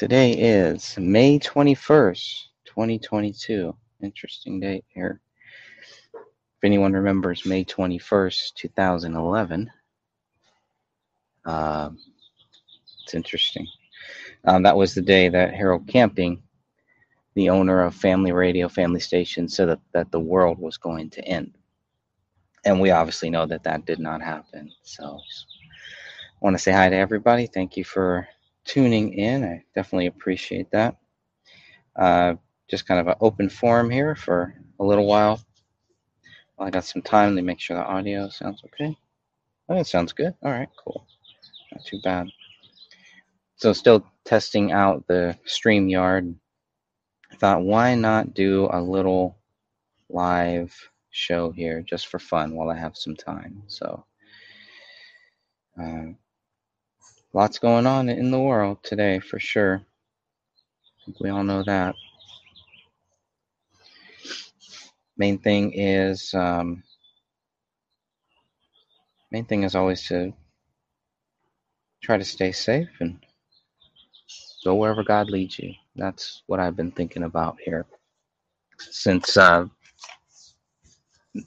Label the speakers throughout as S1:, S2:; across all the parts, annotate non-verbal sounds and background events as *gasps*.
S1: Today is May 21st, 2022. Interesting date here. If anyone remembers May 21st, 2011, uh, it's interesting. Um, that was the day that Harold Camping, the owner of Family Radio, Family Station, said that, that the world was going to end. And we obviously know that that did not happen. So I want to say hi to everybody. Thank you for tuning in. I definitely appreciate that. Uh, just kind of an open forum here for a little while. Well, I got some time to make sure the audio sounds okay. Oh, it sounds good. All right, cool. Not too bad. So, still testing out the StreamYard. I thought, why not do a little live show here just for fun while I have some time? So, uh, lots going on in the world today for sure. We all know that. Main thing is um, main thing is always to try to stay safe and go wherever God leads you. That's what I've been thinking about here since uh,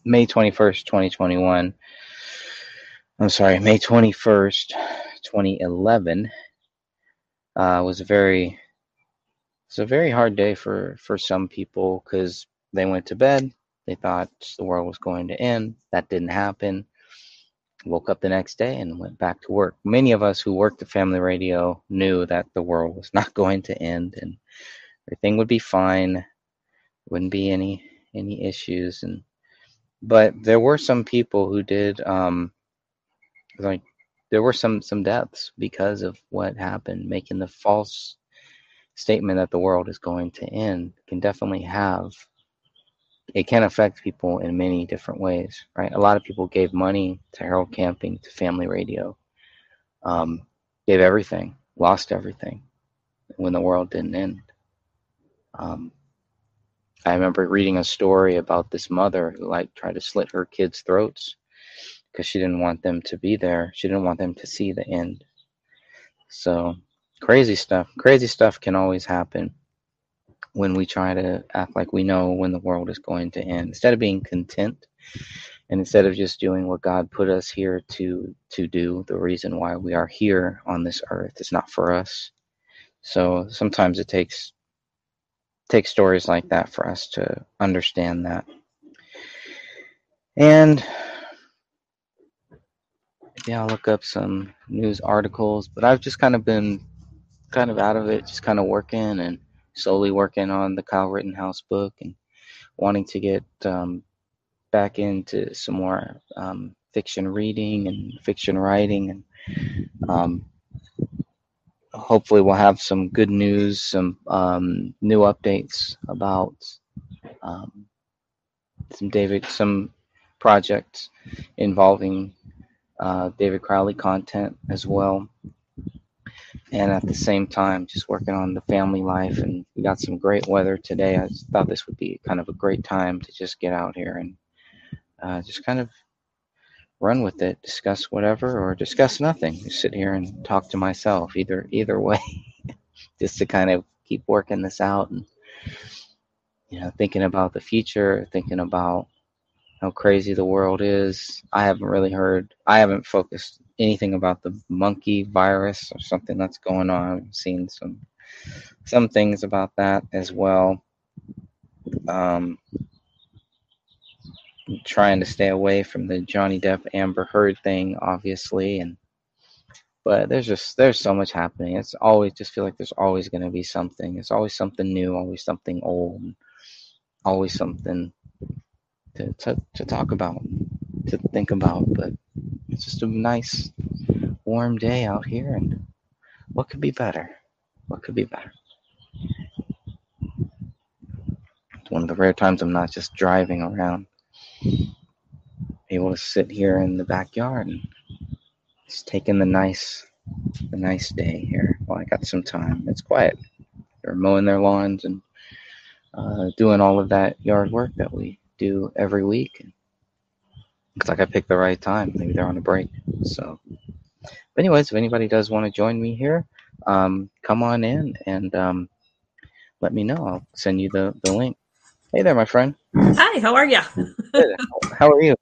S1: May 21st, 2021. I'm sorry, May 21st, 2011 uh, was a very it's a very hard day for for some people because they went to bed they thought the world was going to end that didn't happen. Woke up the next day and went back to work. Many of us who worked at family radio knew that the world was not *laughs* going to end and everything would be fine wouldn't be any any issues and but there were some people who did um like there were some some deaths because of what happened. Making the false statement that the world is going to end can definitely have it can affect people in many different ways right? A lot of people gave money to harold camping to family radio um, gave everything lost everything when the world didn't end. Um, i remember reading a story about this mother who like tried to slit her kids throats because she didn't want them to be there. She didn't want them to see the end. So, crazy stuff. Crazy stuff can always happen when we try to act like we know when the world is going to end. Instead of being content and instead of just doing what God put us here to to do, the reason why we are here on this earth is not for us. So, sometimes it takes takes stories like that for us to understand that. And yeah, I'll look up some news articles, but I've just kind of been kind of out of it, just kind of working and slowly working on the Kyle Rittenhouse book and wanting to get um, back into some more um, fiction reading and fiction writing, and um, hopefully we'll have some good news, some um, new updates about um, some David, some projects involving uh, David Crowley content as well. And at the same time, just working on the family life. And we got some great weather today. I thought this would be kind of a great time to just get out here and uh, just kind of run with it, discuss whatever, or discuss nothing. Just sit here and talk to myself. Either either *laughs* way, just to kind of keep working this out and you know thinking about the future, thinking about how crazy the world is. I haven't really heard, I haven't focused anything about the monkey virus or something that's going on. I've seen some some things about that as well. Um, trying to stay away from the Johnny Depp Amber Heard thing, obviously, and but there's just there's so much happening. It's always just feel like there's always going to be something. It's always something new, always something old, always something to, to, to talk about, to think about. But it's just a nice, warm day out here, and what could be better? What could be better? It's one of the rare times I'm not just driving around, able to sit here in the backyard and just taking the nice, the nice day here while I got some time. It's quiet. They're mowing their lawns and uh, doing all of that yard work that we do every week. Looks like I picked the right time. Maybe they're on a break. So, but anyways, if anybody does want to join me here, um, come on in and um, let me know. I'll send you the, the link. Hey there, my friend.
S2: Hi, how are you?
S1: how are you?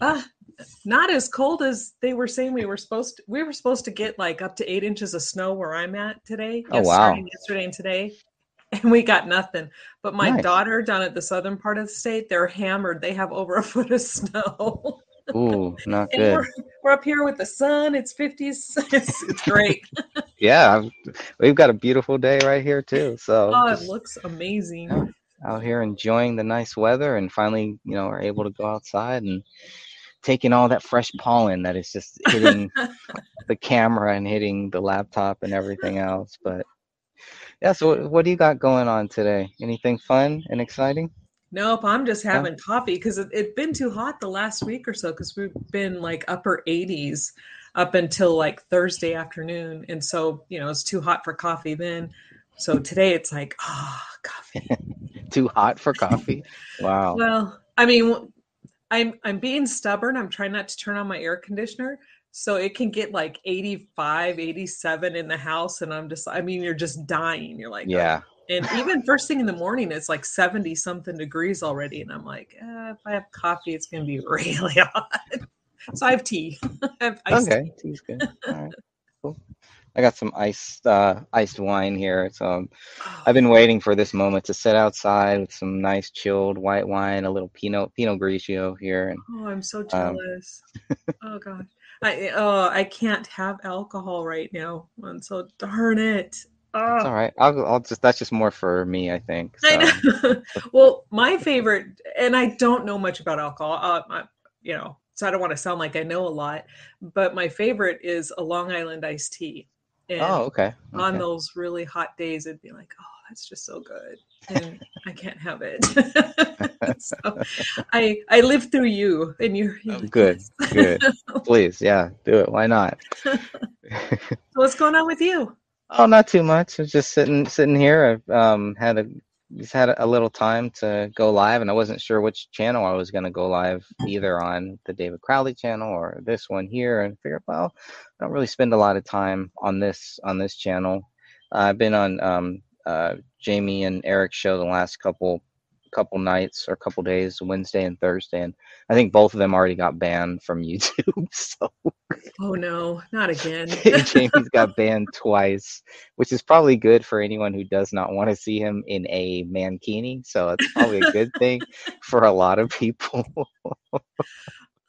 S2: Uh, not as cold as they were saying we were supposed to. We were supposed to get like up to eight inches of snow where I'm at today.
S1: Oh, wow.
S2: Yesterday and today. *laughs* And we got nothing. But my
S1: Nice.
S2: daughter down at the southern part of the state, they're hammered. They have over a foot of snow. *laughs*
S1: Ooh, not good.
S2: we're, we're up here with the sun. It's 50s. It's, it's *laughs* great.
S1: Yeah, we've got a beautiful day right here too. So
S2: oh, it looks amazing.
S1: out here enjoying the nice weather and finally, you know, are able to go outside and taking all that fresh pollen that is just hitting the camera and hitting the laptop and everything else. But yeah, so what, do you got going on today? Anything fun and exciting?
S2: Nope, I'm just having coffee because it, it's been too hot the last week or so because we've been like upper 80s up until like Thursday afternoon. And so, you know, it's too hot for coffee then. So today it's like, ah, coffee. *laughs*
S1: Too hot for coffee? Wow.
S2: Well, I mean, I'm I'm being stubborn. I'm trying not to turn on my air conditioner. So it can get like 85, 87 in the house. And I'm just, I mean, you're just dying. You're like,
S1: Yeah.
S2: and even first thing in the morning, it's like 70 something degrees already. And I'm like, eh, if I have coffee, it's going to be *laughs* really hot. so I have tea. *laughs* I have
S1: Okay, tea's good. All right, cool. I got some iced uh, iced wine here, so um,
S2: tea.
S1: I've been waiting for this moment to sit outside with some nice chilled white wine, a little Pinot Pinot Grigio here, and
S2: Oh, I'm so
S1: um,
S2: jealous. *laughs* oh God. I oh I can't have alcohol right now. And so darn it.
S1: it's
S2: Oh.
S1: all right. I'll, I'll just that's just more for me, I think.
S2: I know. *laughs* well, my favorite, and I don't know much about alcohol. Uh, I, you know, so I don't want to sound like I know a lot. But my favorite is a Long Island iced tea. And
S1: oh, okay.
S2: on those really hot days, it'd be like, oh, that's just so good, and I can't have it. *laughs* *laughs* so I I live through you, and you're, you're
S1: Oh,
S2: like,
S1: good,
S2: "Yes."
S1: good. *laughs* Please, yeah, do it. Why not?
S2: So What's going on with you?
S1: Oh, not too much. I was just sitting sitting here. I've um had a just had a, a little time to go live, and I wasn't sure which channel I was going to go live, either on the David Crowley channel or this one here. And figured, well, I don't really spend a lot of time on this on this channel. Uh, I've been on um uh Jamie and Eric's show the last couple couple nights or couple days, Wednesday and Thursday, and I think both of them already got banned from *laughs* YouTube. So
S2: Oh no, not again. *laughs*
S1: Jamie's got banned twice, which is probably good for anyone who does not want to see him in a mankini. So it's probably a good thing *laughs* for a lot of people.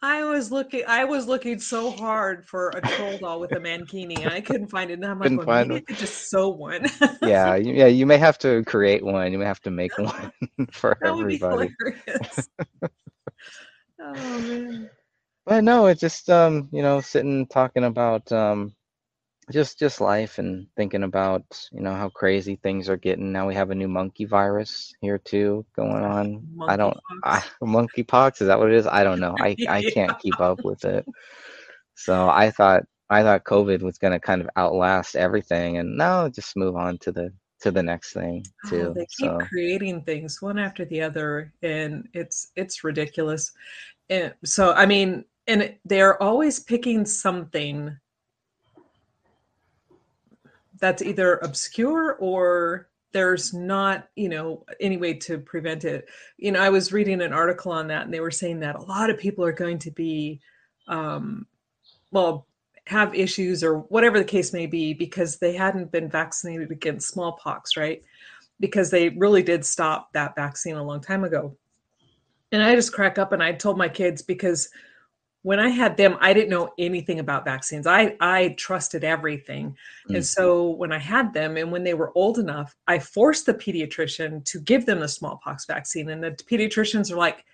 S2: I was looking. I was looking so hard for a troll doll with a mankini. and I couldn't find it. And I'm like,
S1: Couldn't
S2: well,
S1: find
S2: maybe I could just sew one.
S1: yeah, *laughs* yeah, you may have to create one. You may have to make one *laughs* for
S2: that would be
S1: everybody.
S2: hilarious. *laughs* oh man.
S1: But no, it's just um, you know, sitting talking about um just just life and thinking about, you know, how crazy things are getting. Now we have a new monkey virus here too going on. I don't I, *laughs* monkeypox is that what it is? I don't know. I I *laughs* can't keep up with it. So I thought I thought COVID was going to kind of outlast everything, and now just move on to the to the next thing
S2: Oh,
S1: too.
S2: they keep
S1: So
S2: creating things one after the other, and it's it's ridiculous. And so, I mean, and they're always picking something that's either obscure or there's not, you know, any way to prevent it. You know, I was reading an article on that, and they were saying that a lot of people are going to be, um, well, have issues or whatever the case may be because they hadn't been vaccinated against smallpox, right? Because they really did stop that vaccine a long time ago. And I just crack up and I told my kids because when I had them, I didn't know anything about vaccines. I I trusted everything.
S1: Mm.
S2: And so when I had them and when they were old enough, I forced the pediatrician to give them the smallpox vaccine. And the pediatricians are like,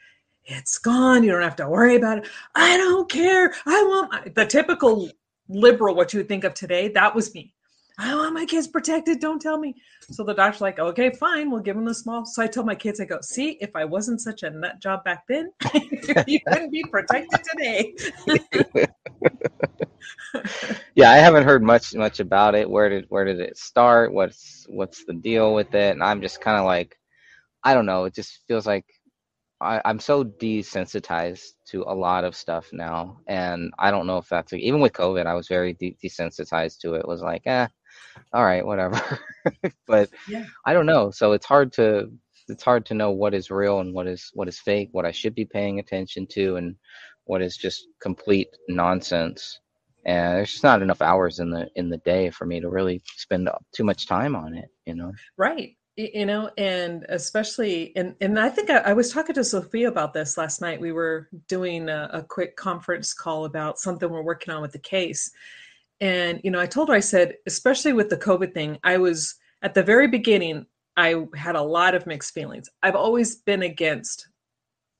S2: it's gone. You don't have to worry about it. I don't care. I want my, the typical liberal, what you would think of today. That was me. I want my kids protected. Don't tell me. So the doctor's like, okay, fine. We'll give them the small. So I told my kids, I go, see, if I wasn't such a nut job back then, *laughs* you wouldn't be protected today. *laughs*
S1: yeah, I haven't heard much much about it. Where did where did it start? What's what's the deal with it? And I'm just kind of like, I don't know. It just feels like I, I'm so desensitized to a lot of stuff now, and I don't know if that's even with COVID. I was very de- desensitized to it. it was like, eh, all right, whatever. *laughs* but
S2: Yeah.
S1: I don't know. So it's hard to it's hard to know what is real and what is what is fake, what I should be paying attention to, and what is just complete nonsense. And there's just not enough hours in the in the day for me to really spend too much time on it. You know.
S2: Right. You know, and especially, and and I think I, I was talking to Sophia about this last night. We were doing a, a quick conference call about something we're working on with the case, and you know, I told her, I said, especially with the COVID thing, I was at the very beginning. I had a lot of mixed feelings. I've always been against.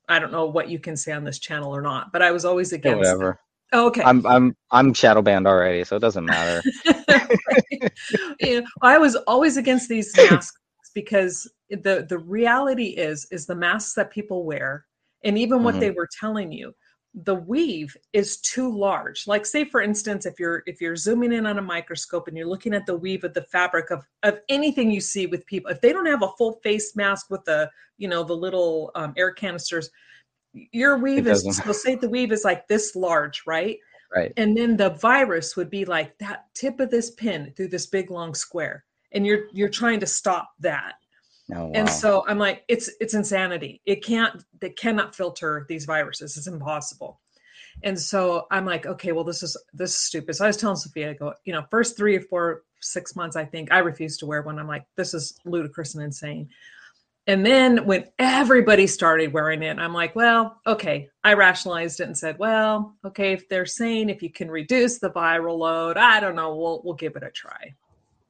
S2: I don't know what you can say on this channel or not, but I was always
S1: Yeah,
S2: against.
S1: whatever.
S2: Oh, okay.
S1: I'm I'm I'm shadow banned already, so it doesn't matter. *laughs*
S2: Right. You know, I was always against these *laughs* masks because the the reality is is the masks that people wear, and even what
S1: Mhm.
S2: they were telling you, the weave is too large. Like say for instance, if you're if you're zooming in on a microscope and you're looking at the weave of the fabric of of anything you see with people, if they don't have a full face mask with the you know the little um, air canisters, your weave is so say the weave is like this large, right?
S1: Right.
S2: and then the virus would be like that tip of this pin through this big long square and you're you're trying to stop that
S1: Oh, wow.
S2: and so i'm like it's it's insanity. It can't they cannot filter these viruses. It's impossible. And so i'm like okay well this is this is stupid. So i was telling sophia i go you know first three or four six months i think i refused to wear one. I'm like this is ludicrous and insane. And then when everybody started wearing it, I'm like, well, okay. I rationalized it and said, well, okay, if they're saying if you can reduce the viral load, I don't know, we'll we'll give it a try.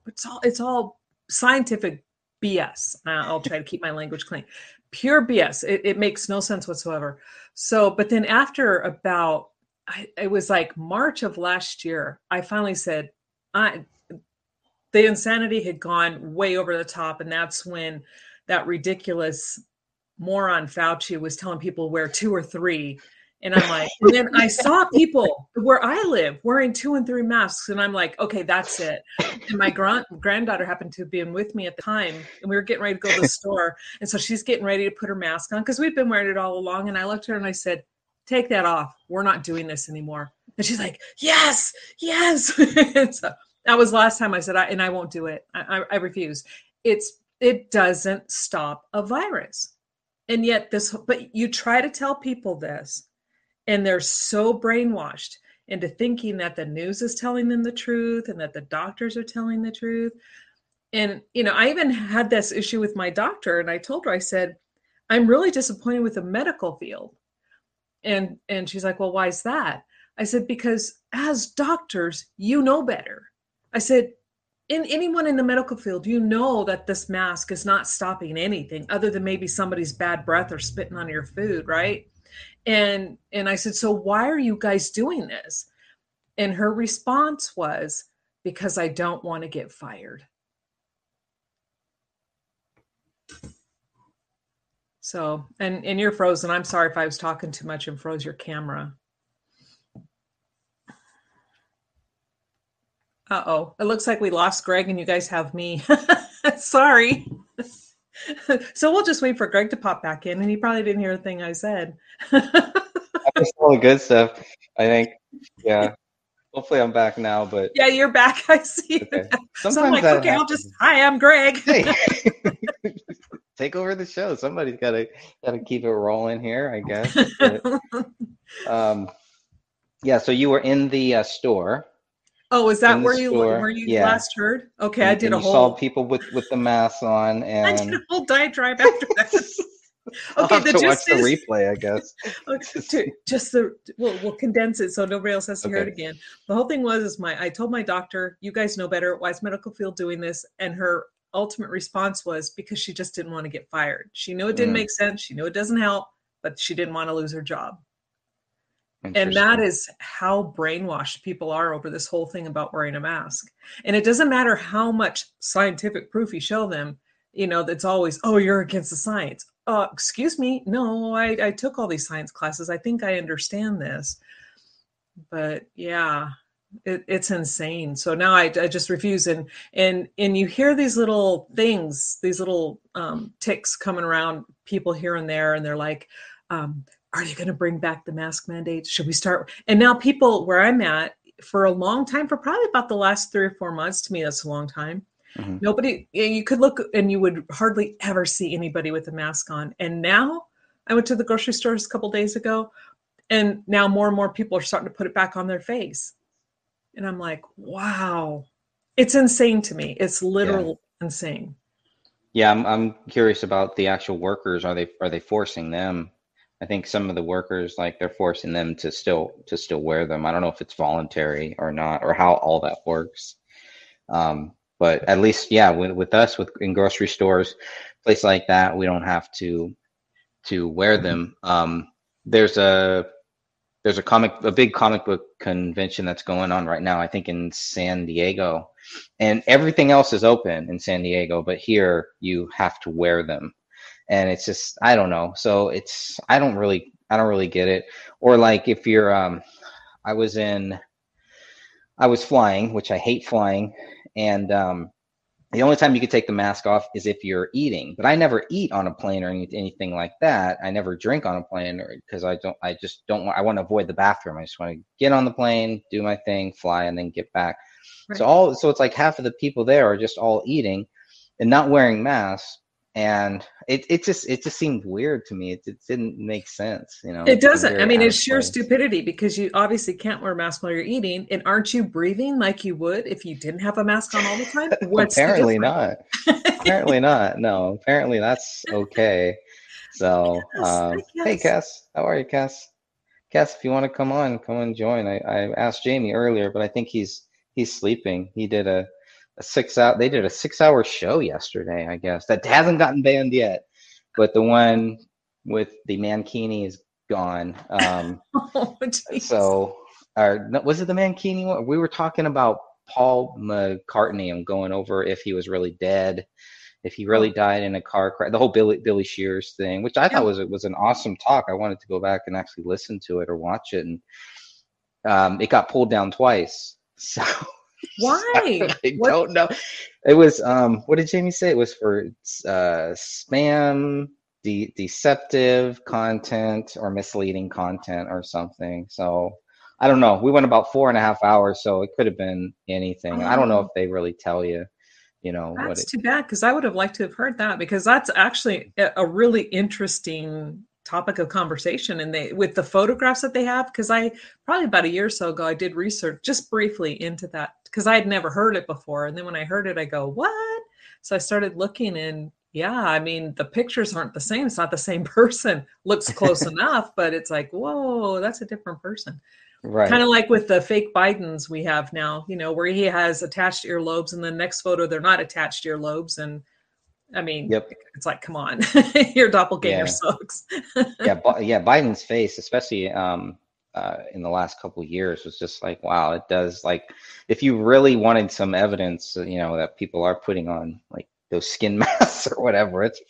S2: It's all it's all scientific BS. I'll try to keep my language clean. Pure BS. It, it makes no sense whatsoever. So, but then after about, I, it was like March of last year, I finally said, I the insanity had gone way over the top, and that's when that ridiculous moron Fauci was telling people wear two or three. And I'm like, and then I saw people where I live wearing two and three masks, and I'm like, okay, that's it. And my grand granddaughter happened to be in with me at the time, and we were getting ready to go to the store, and so she's getting ready to put her mask on because we've been wearing it all along. And I looked at her and I said, "Take that off. We're not doing this anymore." And she's like, "Yes, yes." *laughs* so that was last time I said, I, and I won't do it. I, I, I refuse. It's it doesn't stop a virus, and yet this. But you try to tell people this, and they're so brainwashed into thinking that the news is telling them the truth and that the doctors are telling the truth. And you know, I even had this issue with my doctor, and I told her, I said, "I'm really disappointed with the medical field." And and she's like, "Well, why is that?" I said, "Because as doctors, you know better." I said, in anyone in the medical field, you know that this mask is not stopping anything other than maybe somebody's bad breath or spitting on your food, right? And and I said, "So why are you guys doing this?" And her response was, "Because I don't want to get fired." So, and and you're frozen. I'm sorry if I was talking too much and froze your camera. Uh oh. It looks like we lost Greg and you guys have me. *laughs* Sorry. *laughs* so we'll just wait for Greg to pop back in, and he probably didn't hear a thing I said. *laughs*
S1: That's all the good stuff. I think. Yeah. Hopefully, I'm back now. But
S2: yeah, you're back. *laughs* I see.
S1: Okay. sometimes
S2: So I'm like, okay, I'll just. Hi, I'm Greg.
S1: Hey, take over the show. Somebody's got to got to keep it rolling here, I guess. But, um, yeah. So you were in the uh, store.
S2: Oh, is that where you
S1: store,
S2: where you
S1: yeah.
S2: last heard? Okay, I did
S1: and
S2: a whole.
S1: saw people with with the masks on, and *laughs*
S2: I did
S1: and
S2: a whole diatribe after *laughs* that.
S1: I'll
S2: Okay,
S1: have
S2: the
S1: to watch
S2: gist
S1: the replay, I guess. *laughs*
S2: Okay, to- just the we'll, we'll condense it so nobody else has to hear it again. The whole thing was is my I told my doctor, you guys know better. Why is medical field doing this? And her ultimate response was because she just didn't want to get fired. She knew it didn't
S1: Mm.
S2: make sense. She knew it doesn't help, but she didn't want to lose her job. And that is how brainwashed people are over this whole thing about wearing a mask. And it doesn't matter how much scientific proof you show them, you know, that's always, oh, you're against the science. Uh, excuse me. No, I, I took all these science classes. I think I understand this. But yeah, it, it's insane. So now I, I just refuse. And and and you hear these little things, these little um, ticks coming around people here and there, and they're like, um, are you going to bring back the mask mandate? Should we start? And now people where I'm at, for a long time, for probably about the last three or four months, to me, that's a long time.
S1: Mhm.
S2: Nobody, you could look and you would hardly ever see anybody with a mask on. And now I went to the grocery stores a couple days ago, and now more and more people are starting to put it back on their face. And I'm like, wow, it's insane to me. It's literal insane.
S1: Yeah, I'm I'm curious about the actual workers. Are they are they forcing them? I think some of the workers like they're forcing them to still to still wear them. I don't know if it's voluntary or not, or how all that works. Um, but at least, yeah, with, with us, with in grocery stores, place like that, we don't have to to wear them. Um, there's a there's a comic a big comic book convention that's going on right now. I think in San Diego, and everything else is open in San Diego, but here you have to wear them, and it's just I don't know. So it's I don't really I don't really get it. Or like if you're um, I was in I was flying, which I hate flying, and um, the only time you could take the mask off is if you're eating. But I never eat on a plane or any, anything like that. I never drink on a plane or because I don't. I just don't want. I want to avoid the bathroom. I just want to get on the plane, do my thing, fly, and then get back.
S2: Right.
S1: So all so it's like half of the people there are just all eating and not wearing masks. And it, it just it just seemed weird to me. It, it didn't make sense, you know.
S2: It doesn't. I mean, it's sheer
S1: place.
S2: stupidity because you obviously can't wear a mask while you're eating. And aren't you breathing like you would if you didn't have a mask on all the time? *laughs* What's
S1: apparently not. apparently *laughs* not. No, apparently that's okay. So,
S2: Yes,
S1: um, hey,
S2: Cass.
S1: Cass, how are you, Cass? Cass, if you want to come on, come and join. I, I asked Jamie earlier, but I think he's he's sleeping. He did a, a six out. They did a six hour show yesterday, I guess that hasn't gotten banned yet, but the one with the Mankini is gone. Um, *laughs*
S2: Oh,
S1: so, or was it the Mankini one? We were talking about Paul McCartney and going over if he was really dead, if he really died in a car crash. The whole Billy Billy Shears thing, which I
S2: Yeah.
S1: thought was was an awesome talk. I wanted to go back and actually listen to it or watch it, and um, it got pulled down twice. *laughs* So
S2: Why? *laughs*
S1: I
S2: What-
S1: don't know. It was um, what did Jamie say? It was for uh, spam. De- deceptive content or misleading content or something. So I don't know. We went about four and a half hours, so it could have been anything. I don't know
S2: Oh.
S1: if they really tell you, you know, what
S2: That's
S1: it.
S2: too bad because I would have liked to have heard that because that's actually a really interesting topic of conversation and they with the photographs that they have because I probably about a year or so ago I did research just briefly into that because I had never heard it before. And then when I heard it I go what? So I started looking and yeah I mean the pictures aren't the same. It's not the same *laughs* person. Looks close *laughs* enough but it's like whoa that's a different person.
S1: Right.
S2: kind of like with the fake Bidens we have now, you know, where he has attached earlobes, and the next photo they're not attached earlobes, and I mean,
S1: Yep.
S2: it's like, come on, *laughs* your doppelganger
S1: Yeah.
S2: sucks.
S1: yeah, *laughs* yeah. Biden's face, especially um, uh, in the last couple of years, was just like, wow. It does like, if you really wanted some evidence, you know, that people are putting on like those skin *laughs* masks or whatever, it's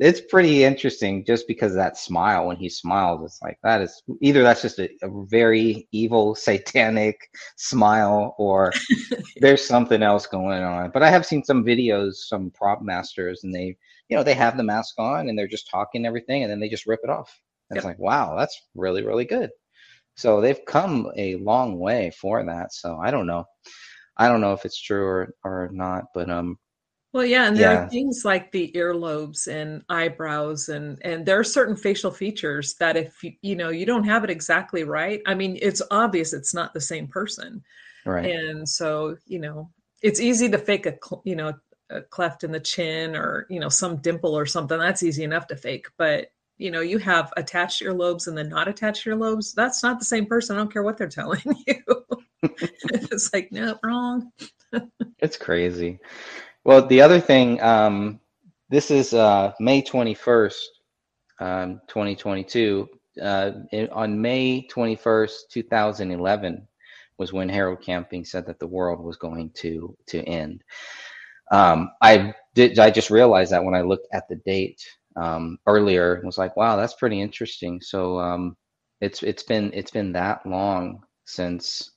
S1: it's pretty interesting just because of that smile when he smiles. It's like that is either that's just a, a very evil, satanic *laughs* smile, or *laughs* there's something else going on. But I have seen some videos, some prop masters, and they, you know, they have the mask on and they're just talking everything, and then they just rip it off. And It's like, wow, that's really, really good. So they've come a long way for that. So I don't know. I don't know if it's true or, or not, but um,
S2: Well, yeah, and there
S1: Yeah.
S2: are things like the earlobes and eyebrows, and and there are certain facial features that if you you know you don't have it exactly right, I mean, it's obvious it's not the same person.
S1: right.
S2: and so you know it's easy to fake a you know a cleft in the chin or you know some dimple or something that's easy enough to fake but you know you have attached earlobes and then not attached earlobes that's not the same person i don't care what they're telling *laughs* you *laughs* it's like no wrong *laughs*
S1: It's crazy. Well, the other thing, um, this is uh, May 21st, um, 2022. Uh, on May 21st, 2011, was when Harold Camping said that the world was going to to end. Um, I did. I just realized that when I looked at the date um, earlier, was like, "Wow, that's pretty interesting." So um, it's it's been it's been that long since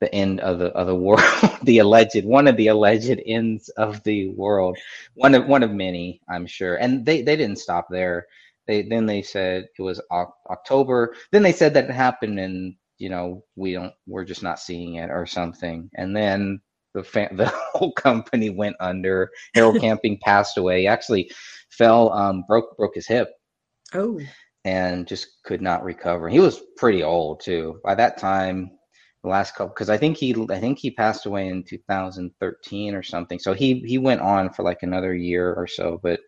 S1: the end of the of the world, *laughs* the alleged one of the alleged ends of the world, one of one of many, I'm sure. And they they didn't stop there. They then they said it was October. Then they said that it happened and you know, we don't, we're just not seeing it or something. And then the fa- *laughs* the whole company went under. Harold *laughs* Camping passed away. He actually fell, um, broke broke his hip.
S2: Oh.
S1: And just could not recover. He was pretty old too. By that time, the last couple, because I think he I think he passed away in 2013 or something. So he he went on for like another year or so. But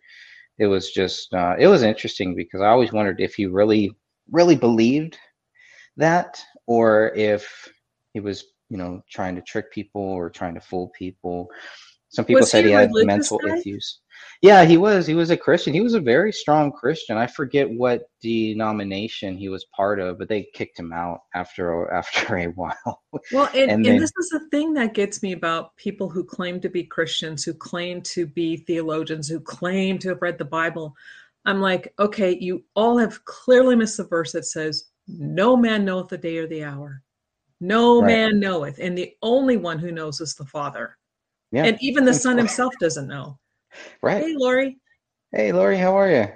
S1: it was just uh, it was interesting because I always wondered if he really really believed that or if he was you know trying to trick people or trying to fool people some people was said he, he had mental guy? issues yeah he was he was a christian he was a very strong christian i forget what denomination he was part of but they kicked him out after *laughs* after a while
S2: well and, and, and this is the thing that gets me about people who claim to be christians who claim to be theologians who claim to have read the bible i'm like okay you all have clearly missed the verse that says no man knoweth the day or the hour no right. man knoweth, and the only one who knows is the Father. Yeah. And even the Son himself doesn't know.
S1: Right.
S2: Hey, Lori.
S1: Hey, Lori, how are you?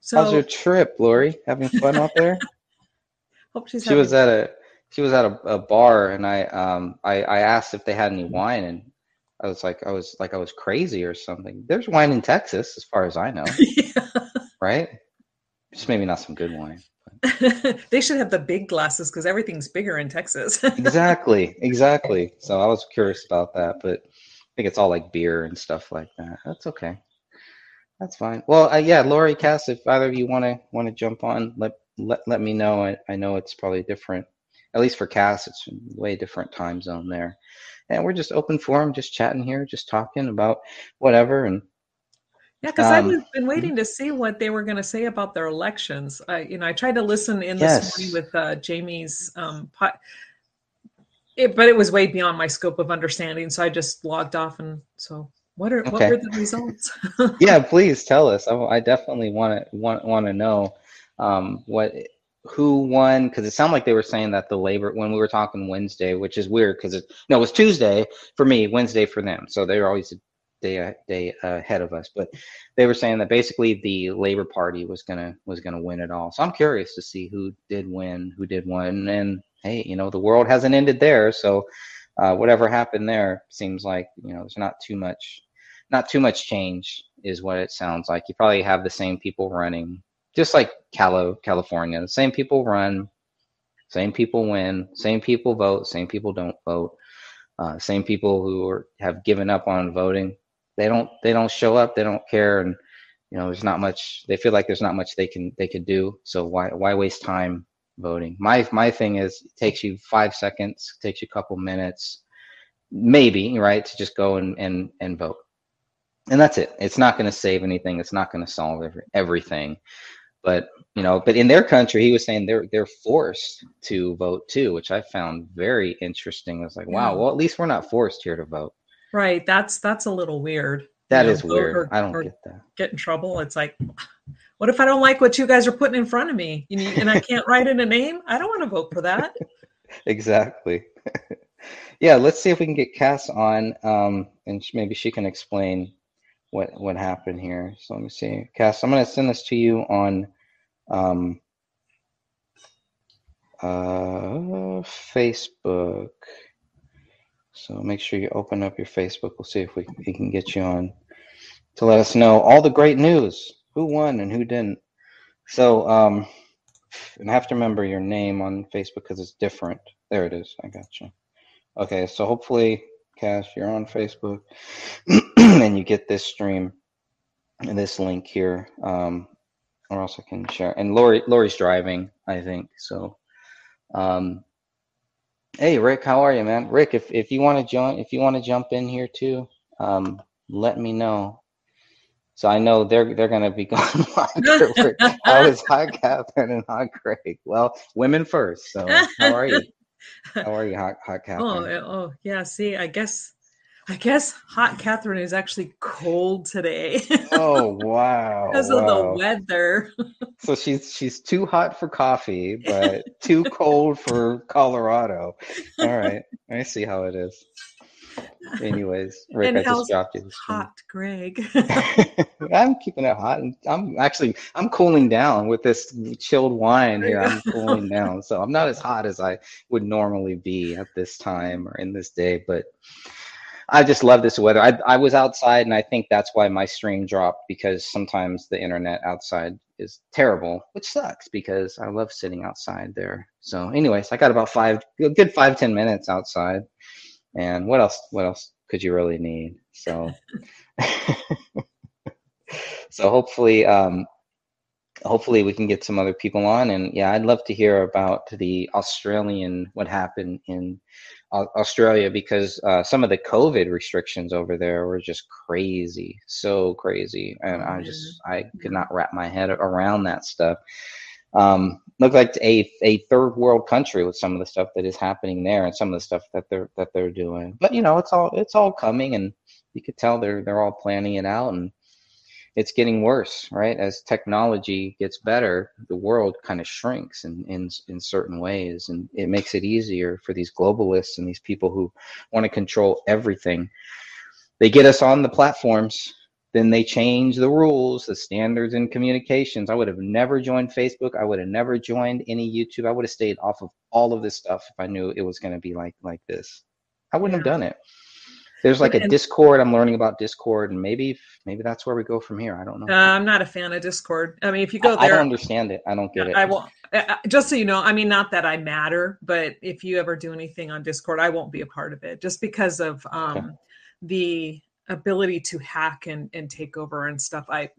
S1: So, How's your trip, Lori? Having fun out there? *laughs*
S2: Hope she's.
S1: She was at a she was at a, a bar, and I um I I asked if they had any wine, and I was like I was like I was crazy or something. There's wine in Texas, as far as I know. *laughs* yeah. Right. Just maybe not some good wine. *laughs*
S2: they should have the big glasses because everything's bigger in Texas.
S1: exactly, exactly. So I was curious about that, but think it's all like beer and stuff like that. That's okay. That's fine. Well, uh, yeah, Lori, Cass, if either of you want to want to jump on, let let let me know. I, I know it's probably different. At least for Cass, it's way different time zone there. And we're just open forum, just chatting here, just talking about whatever and
S2: yeah, because um, I've been mm-hmm. waiting to see what they were going to say about their elections. I, you know, I tried to listen in yes. this morning with uh, Jamie's um, pot, it, but it was way beyond my scope of understanding. So I just logged off. And so, what are okay. what were the results? *laughs*
S1: yeah, please tell us. I, I definitely want to want want to know um, what who won because it sounded like they were saying that the labor when we were talking Wednesday, which is weird because it no, it was Tuesday for me, Wednesday for them. So they were always a day day ahead of us. But they were saying that basically the Labor Party was gonna was gonna win it all. So I'm curious to see who did win, who did win, and hey, you know the world hasn't ended there, so uh, whatever happened there seems like you know there's not too much not too much change is what it sounds like. You probably have the same people running, just like Calo, California. The same people run, same people win, same people vote, same people don't vote. Uh, same people who are, have given up on voting they don't they don't show up they don't care and you know there's not much they feel like there's not much they can they could do so why why waste time voting my my thing is it takes you five seconds takes you a couple minutes maybe right to just go and and, and vote and that's it it's not going to save anything it's not going to solve every, everything but you know but in their country he was saying they're they're forced to vote too which i found very interesting i was like wow well at least we're not forced here to vote
S2: Right. That's that's a little weird.
S1: That is weird. Or, I don't get that.
S2: Get in trouble. It's like, what if I don't like what you guys are putting in front of me? And I can't write in a name? I don't want to vote for that. *laughs*
S1: exactly. *laughs* yeah, let's see if we can get Cass on, um, and maybe she can explain what what happened here. So let me see, Cass. I'm going to send this to you on um, uh, Facebook. So make sure you open up your Facebook. We'll see if we, we can get you on to let us know all the great news, who won and who didn't. So, um, and I have to remember your name on Facebook because it's different. There it is. I got you. Okay, so hopefully, Cass, you're on Facebook *clears throat* and you get this stream and this link here, um, or else I can share. And Lori, Lori's driving, I think. So, um, Hey Rick, how are you, man? Rick, if, if you want to join, if you want to jump in here too, um, let me know. So I know they're they're gonna be *laughs* going how is *laughs* Hot Catherine and Hot Craig? Well, women first. So how are you? *laughs* How are you, Hot Hot
S2: Catherine? Oh, eh, oh yeah. See, I guess I guess Hot Catherine is actually cold today.
S1: oh wow!
S2: because
S1: wow.
S2: of the weather.
S1: so she's she's too hot for coffee, but too cold for Colorado. All right, I see how it is. Anyways, *laughs* Rick,
S2: And
S1: I just dropped you.
S2: Hot, Greg. *laughs* *laughs*
S1: I'm keeping it hot, and I'm actually I'm cooling down with this chilled wine here. I'm cooling down, so I'm not as hot as I would normally be at this time or in this day. But I just love this weather. I I was outside, and I think that's why my stream dropped because sometimes the internet outside is terrible, which sucks because I love sitting outside there. So, anyways, I got about five good five ten minutes outside, and what else? What else could you really need? So. *laughs* so hopefully um hopefully we can get some other people on and yeah i'd love to hear about the australian what happened in australia because uh, some of the covid restrictions over there were just crazy so crazy and i just i could not wrap my head around that stuff um look like a, a third world country with some of the stuff that is happening there and some of the stuff that they're that they're doing. But you know it's all it's all coming and you could tell they're they're all planning it out and it's getting worse right? As technology gets better the world kind of shrinks in, in in certain ways and it makes it easier for these globalists and these people who want to control everything. They get us on the platforms then they change the rules the standards in communications. I would have never joined facebook. I would have never joined any youtube. I would have stayed off of all of this stuff if i knew it was going to be like like this. I wouldn't have done it. There's like a discord. I'm learning about discord and maybe maybe that's where we go from here. I don't know.
S2: Uh, I'm not a fan of Discord. I mean, if you go
S1: I, I don't understand it. I don't get it.
S2: I won't. Just so you know, I mean, not that I matter, but if you ever do anything on Discord, I won't be a part of it, just because of um, the ability to hack and and take over and stuff. I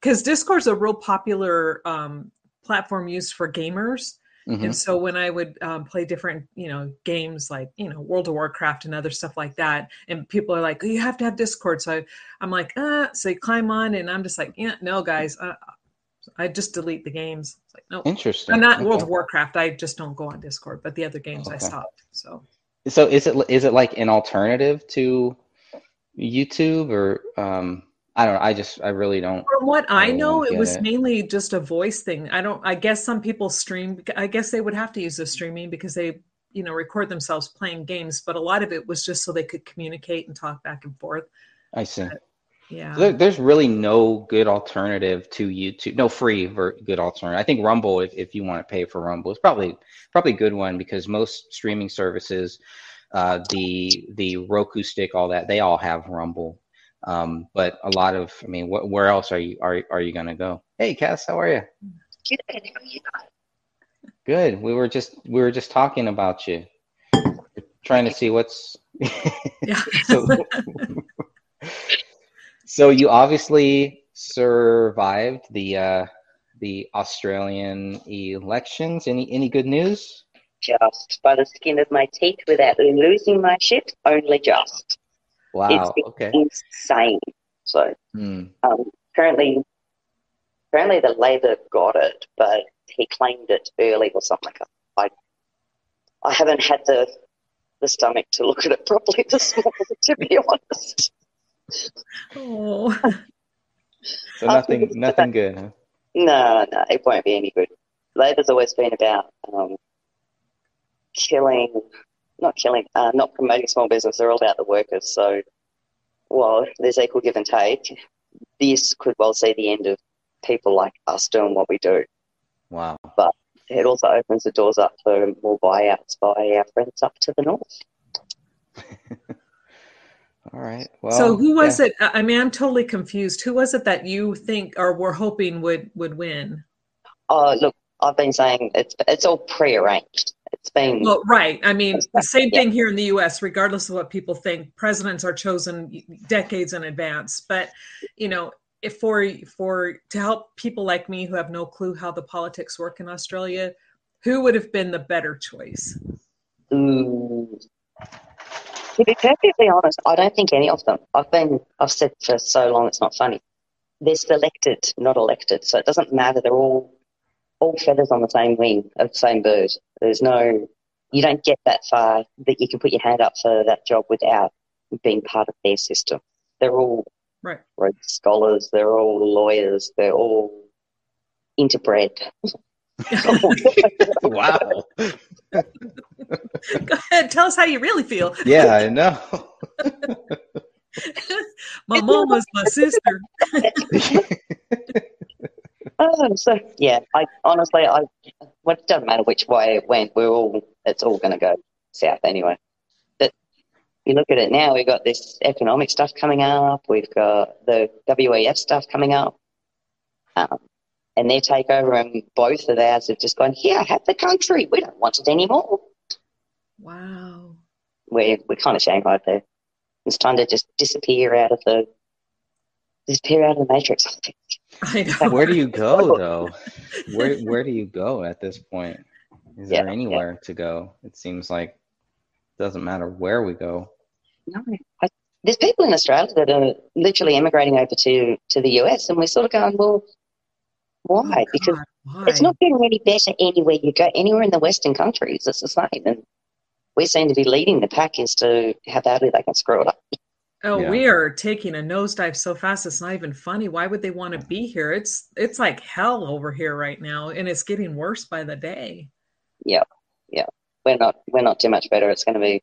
S2: because Discord's a real popular um, platform used for gamers.
S1: Mhm.
S2: And so when I would um, play different, you know, games like you know World of Warcraft and other stuff like that, and people are like, oh, "You have to have Discord." So I, I'm like, "Uh," so you climb on, and I'm just like, "Yeah, no, guys, uh, I just delete the games." It's like, no,
S1: interesting
S2: I'm not World of Warcraft. I just don't go on Discord, but the other games I stopped. So
S1: so is it is it like an alternative to youtube or um i don't know i just i really don't
S2: from what I know, it was
S1: it.
S2: mainly just a voice thing. I don't. I guess some people stream. I guess they would have to use the streaming because they, you know, record themselves playing games. But a lot of it was just so they could communicate and talk back and forth.
S1: i see
S2: Yeah.
S1: there, there's really no good alternative to youtube no free ver- good alternative i think rumble if, if you want to pay for rumble is probably probably a good one because most streaming services uh the the roku stick all that they all have rumble um but a lot of i mean wh- where else are you are, are you gonna go hey cass how are you Good. We were just we were just talking about you. Trying to see what's *laughs* so so you obviously survived the uh the Australian elections. Any any good news?
S3: Just by the skin of my teeth without losing my shit, only just.
S1: Wow.
S3: It's-
S1: Okay.
S3: Insane. So
S1: Hmm.
S3: um, apparently, apparently the Labor got it, but he claimed it early or something. like that. I, I haven't had the the stomach to look at it *laughs* properly this morning, to be honest.
S2: oh.
S1: So nothing nothing good, huh?
S3: No, no, it won't be any good. Labor's always been about um, killing, not killing, uh, not promoting small business. They're all about the workers. So, while there's equal give and take, this could well see the end of people like us doing what we do.
S1: Wow.
S3: But it also opens the doors up for more buyouts by our friends up to the north. *laughs*
S1: All right. Well
S2: so who was
S1: yeah.
S2: it? I I mean, I'm totally confused. Who was it that you think or were hoping would would win?
S3: Oh, look, I've been saying it's it's all prearranged. It's been
S2: Well, right. I mean, the same
S3: Yeah.
S2: thing here in the U.S. Regardless of what people think, presidents are chosen decades in advance. But you know, if for for to help people like me who have no clue how the politics work in Australia, who would have been the better choice?
S3: Ooh. To be perfectly honest, I don't think any of them. I've been, I've said for so long it's not funny. They're selected, not elected, so it doesn't matter. They're all, all feathers on the same wing of the same bird. There's no, you don't get that far that you can put your hand up for that job without being part of their system. They're all
S2: Right.
S3: Rhodes scholars. They're all lawyers. They're all interbred. *laughs*
S1: wow.
S2: Go ahead, tell us how you really feel.
S1: Yeah, I know. *laughs*
S2: my mom was my sister. *laughs*
S3: Oh, so yeah, I honestly, I well, it doesn't matter which way it went. We're all it's all going to go south anyway. But you look at it now, we've got this economic stuff coming up. We've got the WEF stuff coming up, um, and their takeover, and both of ours have just gone. Here, have the country. We don't want it anymore.
S2: Wow.
S3: We're we're kind of shanghaied there. It's time to just disappear out of the disappear out of the matrix. I
S2: know.
S1: Where do you go though? Where where do you go at this point? Is there
S3: Yeah,
S1: anywhere to go? It seems like it doesn't matter where we go.
S3: No, I, there's people in Australia that are literally immigrating over to, to the US, and we're sort of going, well, why?
S2: Oh,
S3: because
S2: why?
S3: it's not getting any better anywhere you go. Anywhere in the Western countries, it's the same. And we seem to be leading the pack as to how badly they can screw it up.
S2: Oh,
S1: Yeah.
S2: we are taking a nosedive so fast it's not even funny. Why would they want to be here? It's it's like hell over here right now, and it's getting worse by the day.
S3: Yeah, yeah, we're not we're not too much better. It's going to be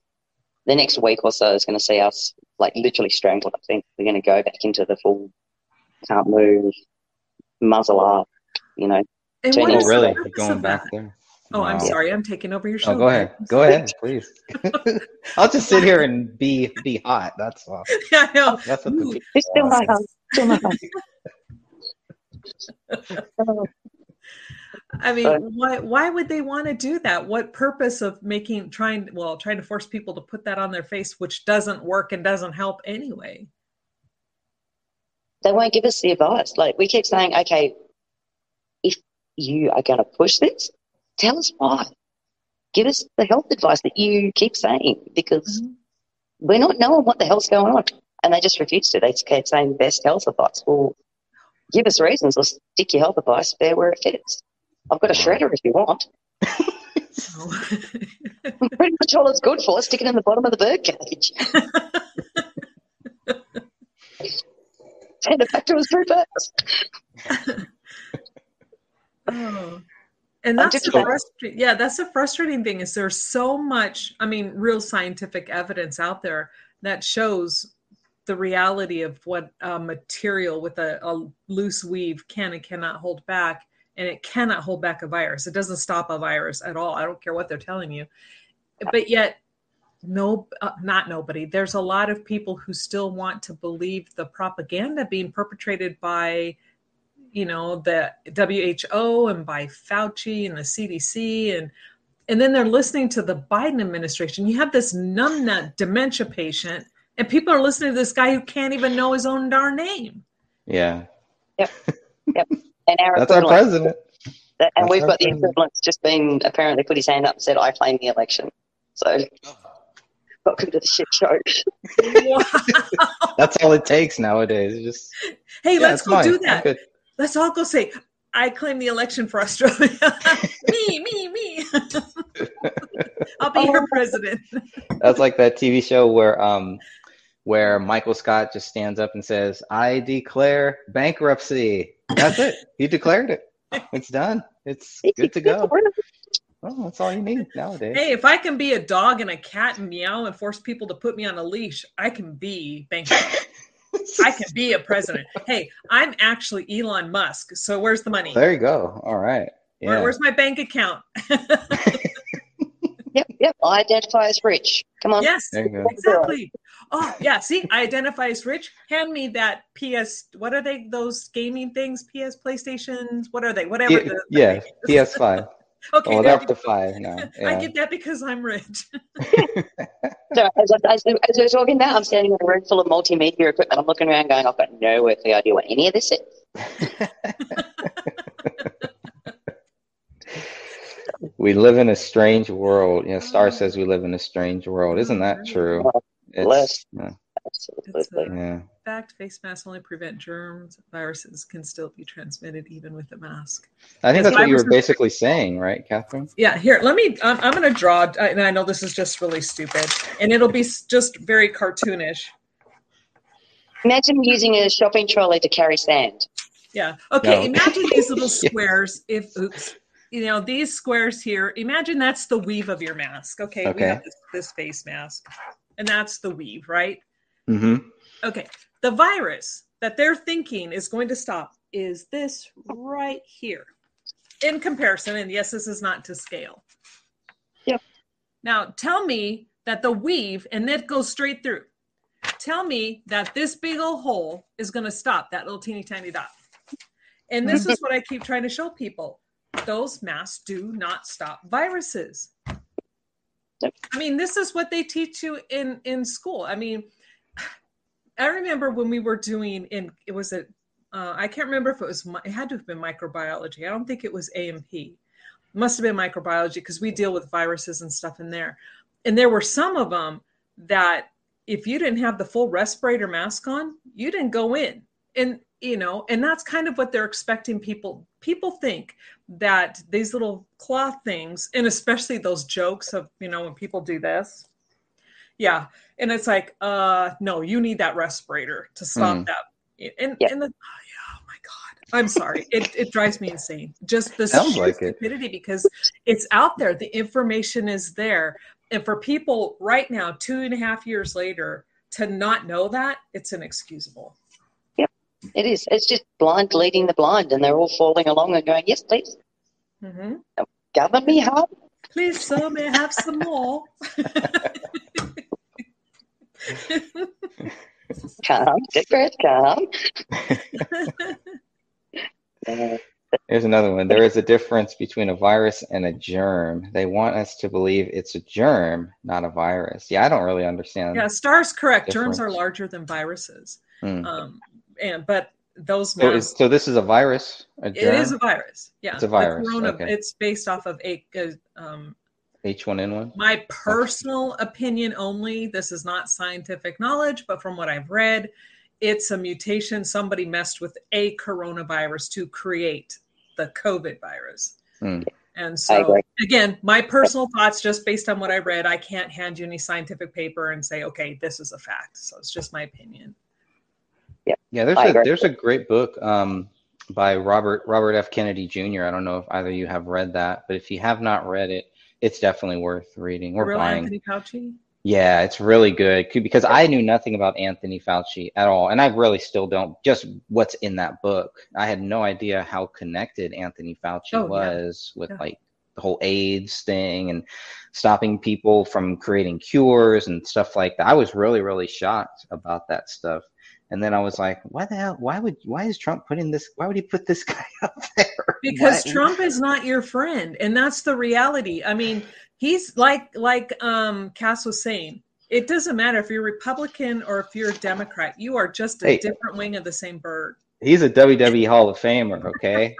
S3: the next week or so is going to see us like literally strangled. I think we're going to go back into the full can't move, muzzle up. You know,
S2: And
S3: Turn
S2: what
S1: Oh, really? going back there?
S2: Oh, I'm sorry. I'm taking over your oh, show.
S1: Oh, go ahead. Go ahead, please. *laughs* I'll just sit here and be be hot. That's all. *laughs*
S2: yeah, I know.
S1: That's what
S2: Ooh.
S1: the
S3: it's still my home. Still my home. *laughs*
S2: I mean,
S3: But-
S2: why why would they want to do that? What purpose of making trying well trying to force people to put that on their face, which doesn't work and doesn't help anyway?
S3: they won't give us the advice. Like we keep saying, okay, if you are going to push this, tell us why. Give us the health advice that you keep saying because mm-hmm. we're not knowing what the hell's going on. And they just refuse to. They just keep saying best health advice. Well, give us reasons or stick your health advice there where it fits. I've got a shredder if you want. *laughs* Pretty much all it's good for. Stick it in the bottom of the bird cage. *laughs* Send it back to us through. *laughs*
S2: Oh. And that's the frustrating. Yeah, that's the frustrating thing is there's so much. I mean, real scientific evidence out there that shows the reality of what a material with a, a loose weave can and cannot hold back, and it cannot hold back a virus. It doesn't stop a virus at all. I don't care what they're telling you, but yet. No, uh, not nobody. There's a lot of people who still want to believe the propaganda being perpetrated by you know the WHO and by Fauci and the CDC and and then they're listening to the Biden administration. You have this numbnut dementia patient, and people are listening to this guy who can't even know his own darn name.
S1: Yeah, *laughs*
S3: And our
S1: that's our president.
S3: That- and
S1: That's
S3: we've
S1: our
S3: got the
S1: president.
S3: equivalent's just been apparently put his hand up and said, I claim the election. So, welcome to the shit show. *laughs*
S2: Wow. *laughs*
S1: That's all it takes nowadays. Just
S2: Hey,
S1: yeah,
S2: let's go
S1: fine.
S2: do that.
S1: Good.
S2: Let's all go say, I claim the election for Australia. *laughs* me, me, me. I'll be your president.
S1: That's like that TV show where um where Michael Scott just stands up and says, "I declare bankruptcy." That's it. He declared it. It's done. It's good to go. Oh, that's all you need nowadays.
S2: Hey, if I can be a dog and a cat and meow and force people to put me on a leash, I can be bankrupt. *laughs* I can be a president. Hey, I'm actually Elon Musk. So where's the money?
S1: There you go. All right.
S2: Where, where's my bank account? *laughs*
S3: Yep, yep. I identify as rich. Come on.
S2: yes,
S1: There you go.
S2: exactly. Oh, yeah. See, I identify as rich. Hand me that PS. What are they? Those gaming things? PS, PlayStations. What are they? Whatever.
S1: Yeah,
S2: the,
S1: yeah, PS5. *laughs*
S2: Okay.
S1: Well,
S2: there
S1: they're up to five now.
S2: go. *laughs* I get that because I'm rich. *laughs*
S3: So as, I, as, as we're talking now, I'm standing in a room full of multimedia equipment. I'm looking around going, I've got no earthly idea what any of this is. *laughs*
S1: we live in a strange world. You know, Star oh. says we live in a strange world. Isn't that mm-hmm. true? It's, yeah,
S3: Absolutely.
S1: yeah.
S2: fact, face masks only prevent germs. Viruses can still be transmitted even with a mask.
S1: I think that's what you were
S2: viruses-
S1: basically saying, right, Catherine?
S2: Yeah, here, let me. I'm, I'm going to draw, and I know this is just really stupid, and it'll be just very cartoonish.
S3: Imagine using a shopping trolley to carry sand.
S2: Yeah. Okay.
S1: No.
S2: Imagine these little *laughs*
S1: Yeah.
S2: squares. If oops, you know these squares here. Imagine that's the weave of your mask. Okay.
S1: okay.
S2: We have this, this face mask, and that's the weave, right?
S1: Mm-hmm.
S2: Okay. The virus that they're thinking is going to stop is this right here in comparison. And yes, this is not to scale.
S3: Yep.
S2: Now tell me that the weave and it goes straight through. Tell me that this big old hole is going to stop that little teeny tiny dot. And this is what I keep trying to show people. Those masks do not stop viruses. I mean, this is what they teach you in in school. I mean, I remember when we were doing in it was a uh, I can't remember if it was it had to have been microbiology. I don't think it was AMP. It must have been microbiology because we deal with viruses and stuff in there. And there were some of them that if you didn't have the full respirator mask on, you didn't go in. And you know, and that's kind of what they're expecting people. People think that these little cloth things, and especially those jokes of, you know, when people do this. Yeah. And it's like, uh, no, you need that respirator to stop
S1: Mm.
S2: that. And,
S3: Yeah.
S2: and the, oh, yeah, oh my God. I'm sorry. It, it drives me insane. Just the
S1: Sounds
S2: sheer
S1: like it.
S2: stupidity because it's out there. The information is there. And for people right now, two and a half years later, to not know that, it's inexcusable.
S3: It is. It's just blind leading the blind, and they're all falling along and going, "Yes, please,
S2: mm-hmm.
S3: govern me hard."
S2: Please, sir, may I have some more? *laughs* *laughs*
S3: Calm, deep breath, calm. Uh,
S1: Here's another one. There is a difference between a virus and a germ. They want us to believe it's a germ, not a virus. Yeah, I don't really understand.
S2: yeah, Star's correct. Germs are larger than viruses.
S1: Hmm.
S2: Um, and but those
S1: So,
S2: masks,
S1: is, so this is a virus, a
S2: it
S1: germ,
S2: is a virus. Yeah,
S1: It's a virus,
S2: corona-
S1: okay.
S2: It's based off of a. Um,
S1: H1N1.
S2: my personal opinion only. This is not scientific knowledge, but from what I've read, it's a mutation. Somebody messed with a coronavirus to create the COVID virus.
S1: Hmm.
S2: And so, again, my personal thoughts, just based on what I read, I can't hand you any scientific paper and say, okay, this is a fact. So it's just my opinion.
S1: Yeah, yeah. there's
S3: I
S1: a
S3: agree.
S1: there's a great book um, by Robert Robert F. Kennedy Jr. I don't know if either of you have read that, but if you have not read it, it's definitely worth reading or
S2: Real
S1: buying.
S2: Anthony Fauci?
S1: Yeah, it's really good because I knew nothing about Anthony Fauci at all, and I really still don't. Just what's in that book, I had no idea how connected Anthony Fauci
S2: Oh, yeah.
S1: was with
S2: Yeah.
S1: like the whole AIDS thing and stopping people from creating cures and stuff like that. I was really, really shocked about that stuff. And then I was like, why the hell? Why would? Why is Trump putting this? Why would he put this *laughs* guy up there? *laughs*
S2: because
S1: Why-
S2: Trump is not your friend, and that's the reality. I mean, he's like like um Cass was saying. It doesn't matter if you're Republican or if you're a Democrat. You are just a
S1: Hey.
S2: different wing of the same bird.
S1: He's a WWE Hall of Famer. Okay,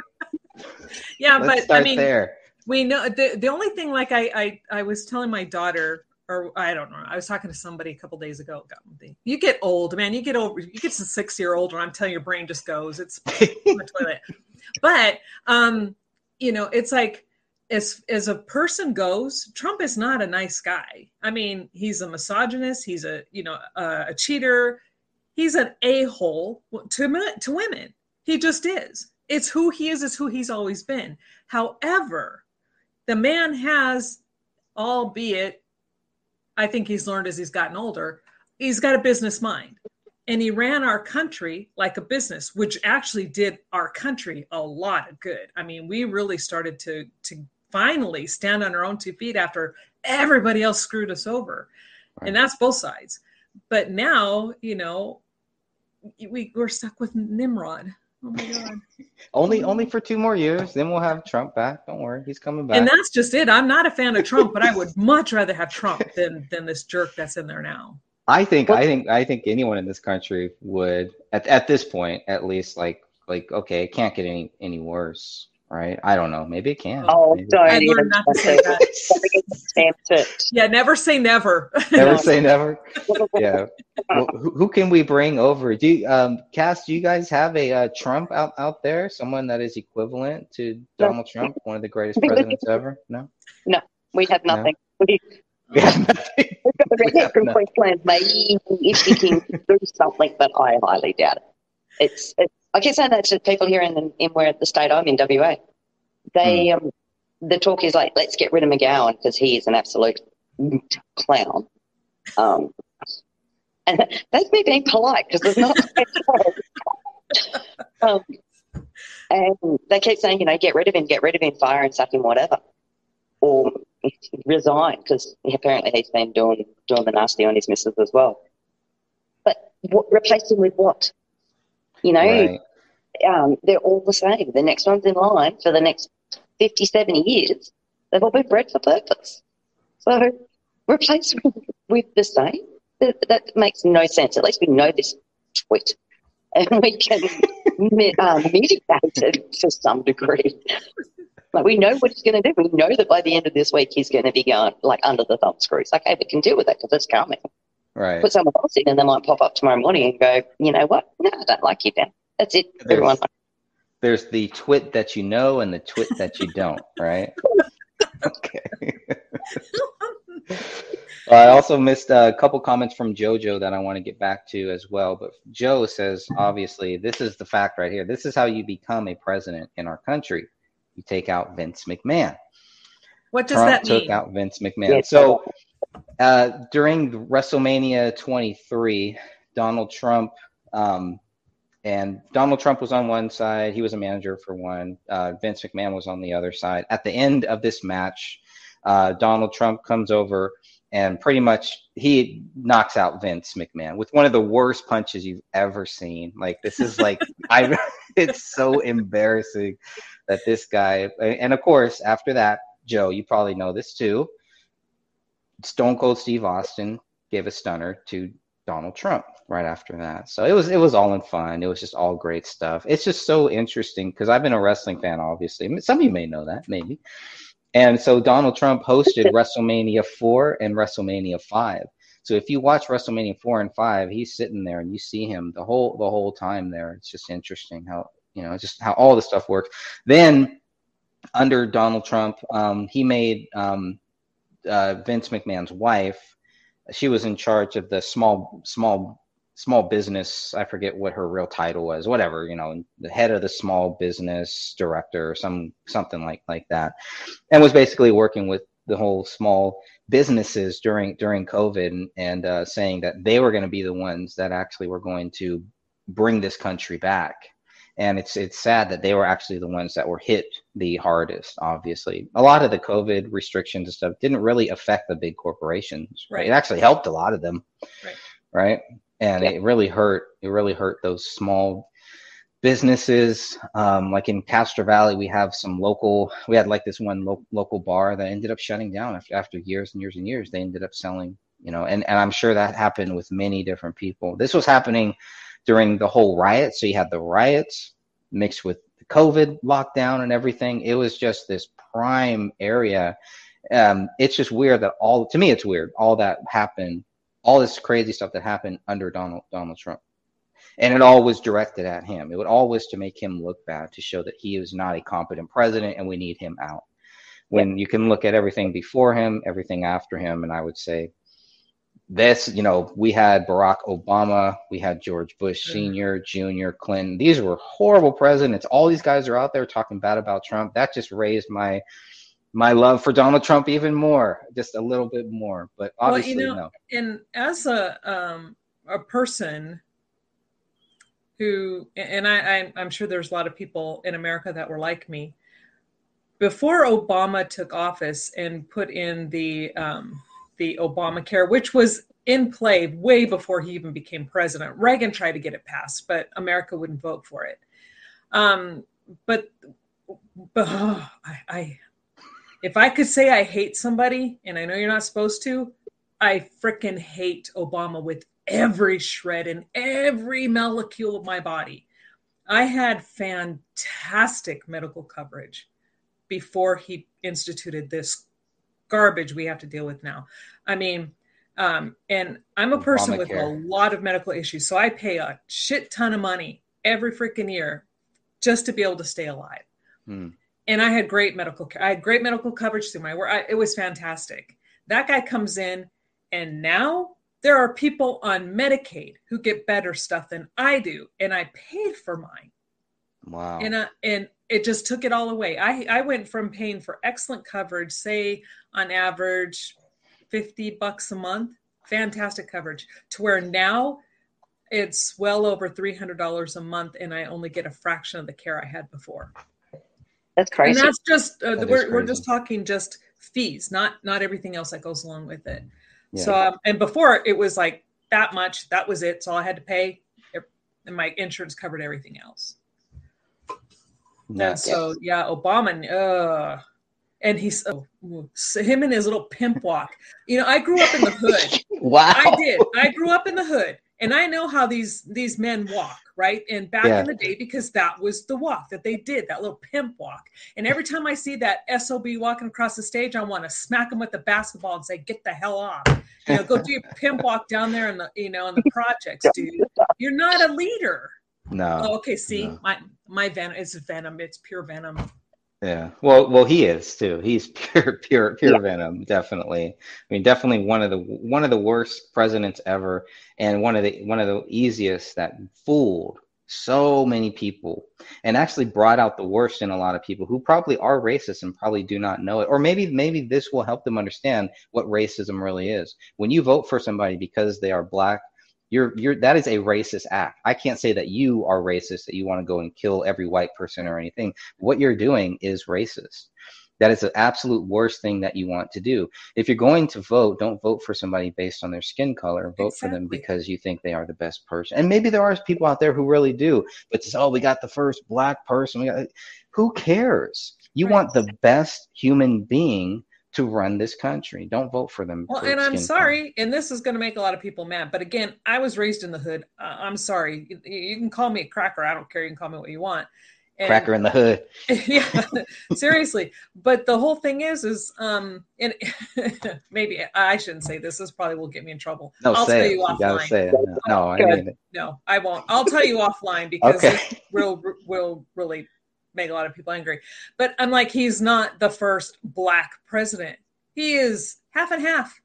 S1: *laughs*
S2: Yeah,
S1: let's
S2: but I mean,
S1: there.
S2: we know the the only thing. Like I I I was telling my daughter, or I don't know. I was talking to somebody a couple days ago. You get old, man. You get over. You get to six year old, and I'm telling you, your brain just goes. It's in *laughs* the toilet. But um, you know, it's like as as a person goes, Trump is not a nice guy. I mean, he's a misogynist. He's a you know a, a cheater. He's an a hole to to women. He just is. It's who he is. It's who he's always been. However, the man has, albeit, I think he's learned as he's gotten older. He's got a business mind and he ran our country like a business which actually did our country a lot of good i mean we really started to to finally stand on our own two feet after everybody else screwed us over
S1: Right.
S2: and that's both sides but now you know we, we're stuck with nimrod oh my god *laughs*
S1: Only only for two more years, then we'll have Trump back. Don't worry, he's coming back.
S2: and that's just it i'm not a fan of trump but i would *laughs* much rather have trump than than this jerk that's in there now
S1: I think
S3: Well-
S1: I think I think anyone in this country would at at this point at least like like okay, it can't get any any worse, right? I don't know. Maybe it can.
S3: Oh,
S1: Maybe.
S3: don't
S2: i learned not to say that
S3: Don't even attempt it.
S2: yeah never say never *laughs*
S1: Never say *laughs* never. Yeah. Well, who, who can we bring over? Do you, um, Cass? Do you guys have a uh, Trump out out there? Someone that is equivalent to
S3: No.
S1: Donald Trump, one of the greatest presidents ever? No.
S3: No, We have
S1: No.
S3: nothing. We, *laughs*
S1: We have nothing.
S3: we've got the
S1: We
S3: redneck
S1: have
S3: from
S1: nothing.
S3: Queensland, maybe if he can do something, but I highly doubt it. It's, it's I keep saying that to people here in the, in where the state I'm in, WA. They um, the talk is like, let's get rid of McGowan because he is an absolute clown. Um, And *laughs* that's me being polite because there's not. *laughs* um, and they keep saying, you know, get rid of him, get rid of him, fire and sack him, whatever, or resign because apparently he's been doing doing the nasty on his missus as well. But what, replace him with what? You know,
S1: Right.
S3: um, they're all the same. The next one's in line for the next 50, 70 years. They've all been bred for purpose. So replace *laughs* with the same. That, that makes no sense. At least we know this twit and we can *laughs* um, mitigate it to some degree. Like we know what he's going to do. We know that by the end of this week he's going to be going like under the thumb screws. Okay, we can deal with that because it's coming.
S1: Right.
S3: Put someone else in, and they might pop up tomorrow morning and go, you know what? No, I don't like you, Ben. That's it,
S1: There's-
S3: everyone.
S1: There's the twit that you know and the twit that you don't, right? *laughs* okay. *laughs* I also missed a couple comments from JoJo that I want to get back to as well. But Joe says, obviously, this is the fact right here. This is how you become a president in our country. You take out Vince McMahon.
S2: What does
S1: Trump
S2: that
S1: took
S2: mean?
S1: out Vince McMahon.
S3: Yeah.
S1: So uh, during WrestleMania 23, Donald Trump um, and Donald Trump was on one side. He was a manager for one. Uh, Vince McMahon was on the other side. At the end of this match, uh, Donald Trump comes over and pretty much he knocks out Vince McMahon with one of the worst punches you've ever seen. Like this is like *laughs* I it's so embarrassing that this guy and of course after that, Joe, you probably know this too. Stone Cold Steve Austin gave a stunner to Donald Trump right after that. So it was it was all in fun. It was just all great stuff. It's just so interesting because I've been a wrestling fan, obviously. Some of you may know that, maybe. And so Donald Trump hosted *laughs* WrestleMania 4 and WrestleMania 5. So if you watch WrestleMania 4 and 5, he's sitting there and you see him the whole the whole time there. It's just interesting how, you know, just how all the stuff works. Then under Donald Trump, um, he made um, uh, Vince McMahon's wife. She was in charge of the small small small business. I forget what her real title was. Whatever, you know, the head of the small business director, or some something like like that, and was basically working with the whole small businesses during during COVID and, and uh, saying that they were going to be the ones that actually were going to bring this country back. And it's it's sad that they were actually the ones that were hit the hardest. Obviously, a lot of the COVID restrictions and stuff didn't really affect the big corporations.
S2: Right.
S1: It actually helped a lot of them.
S2: Right.
S1: Right. And
S3: Yeah.
S1: it really hurt. It really hurt those small businesses. Um, like in Castro Valley, we have some local. We had like this one lo- local bar that ended up shutting down after, after years and years and years. They ended up selling. You know, and and I'm sure that happened with many different people. This was happening during the whole riot. So you had the riots mixed with COVID lockdown and everything. It was just this prime area. Um, it's just weird that all to me it's weird all that happened, all this crazy stuff that happened under Donald Donald Trump, and it all was directed at him. It would always to make him look bad to show that he is not a competent president and we need him out. When you can look at everything before him, everything after him, and I would say this, you know, we had Barack Obama, we had George Bush. Sr., Jr., Clinton. These were horrible presidents. All these guys are out there talking bad about Trump. That just raised my my love for Donald Trump even more, just a little bit more. But
S2: Well, you
S1: obviously,
S2: know,
S1: no.
S2: and as a um, a person who, and I, I, I'm sure there's a lot of people in America that were like me. Before Obama took office and put in the um, the Obamacare, which was in play way before he even became president, Reagan tried to get it passed, but America wouldn't vote for it. Um, but but oh, I, I if I could say I hate somebody, and I know you're not supposed to, I freaking hate Obama with every shred and every molecule of my body. I had fantastic medical coverage before he instituted this garbage we have to deal with now. I mean, um, and I'm a person with a lot of medical issues, so I pay a shit ton of money every freaking year just to be able to stay alive
S1: Hmm.
S2: and I had great medical care. I had great medical coverage through my work. I, it was fantastic. That guy comes in, and now there are people on Medicaid who get better stuff than I do, and I paid for mine,
S1: Wow.
S2: and I, and it just took it all away. I I went from paying for excellent coverage, say on average, fifty bucks a month, fantastic coverage to where now it's well over $300 a month and I only get a fraction of the care I had before.
S3: That's crazy.
S2: And that's just uh,
S1: That is
S2: we're, we're just talking just fees, not not everything else that goes along with it.
S1: Yeah.
S2: So um, and before it was like that much, that was it. So all I had to pay, and my insurance covered everything else. And so yeah, Obama, uh, and he's oh, so him and his little pimp walk. You know, I grew up in the hood. *laughs*
S1: Wow.
S2: I did. I grew up in the hood, and I know how these these men walk, right? And back
S1: Yeah.
S2: in the day, because that was the walk that they did, that little pimp walk. And every time I see that sob walking across the stage, I want to smack him with the basketball and say, "Get the hell off!" You know, go do your *laughs* pimp walk down there in the you know in the projects, dude. You're not a leader.
S1: No.
S2: Oh, okay. See,
S1: no.
S2: my my venom is venom. It's pure venom.
S1: Yeah. Well, well, he is too. He's *laughs* pure, pure, pure
S3: Yeah.
S1: venom. Definitely. I mean, definitely one of the one of the worst presidents ever, and one of the one of the easiest that fooled so many people, and actually brought out the worst in a lot of people who probably are racist and probably do not know it, or maybe maybe this will help them understand what racism really is. When you vote for somebody because they are black. You're, you're, that is a racist act. I can't say that you are racist, that you want to go and kill every white person or anything what you're doing is racist. That is the absolute worst thing that you want to do. If you're going to vote, don't vote for somebody based on their skin color. Vote for them because you think they are the best person. And maybe there are people out there who really do, but just, oh, we got the first black person. We got, who cares? You
S2: Right.
S1: want the best human being to run this country. Don't vote for them.
S2: Well,
S1: for
S2: and I'm
S1: skin color.
S2: sorry, and this is going to make a lot of people mad. But again, I was raised in the hood. Uh, I'm sorry. You, you can call me a cracker. I don't care. You can call me what you want. And-
S1: Cracker in the hood. *laughs*
S2: yeah, seriously. But the whole thing is, is um, and *laughs* maybe I shouldn't say this. This probably will get me in trouble.
S1: No,
S2: I'll
S1: say
S2: tell
S1: it.
S2: you
S1: You gotta
S2: offline.
S1: say it. No, I mean it.
S2: No, I won't. I'll tell you offline because
S1: Okay.
S2: it will will really make a lot of people angry. But I'm like, he's not the first black president. He is half and half.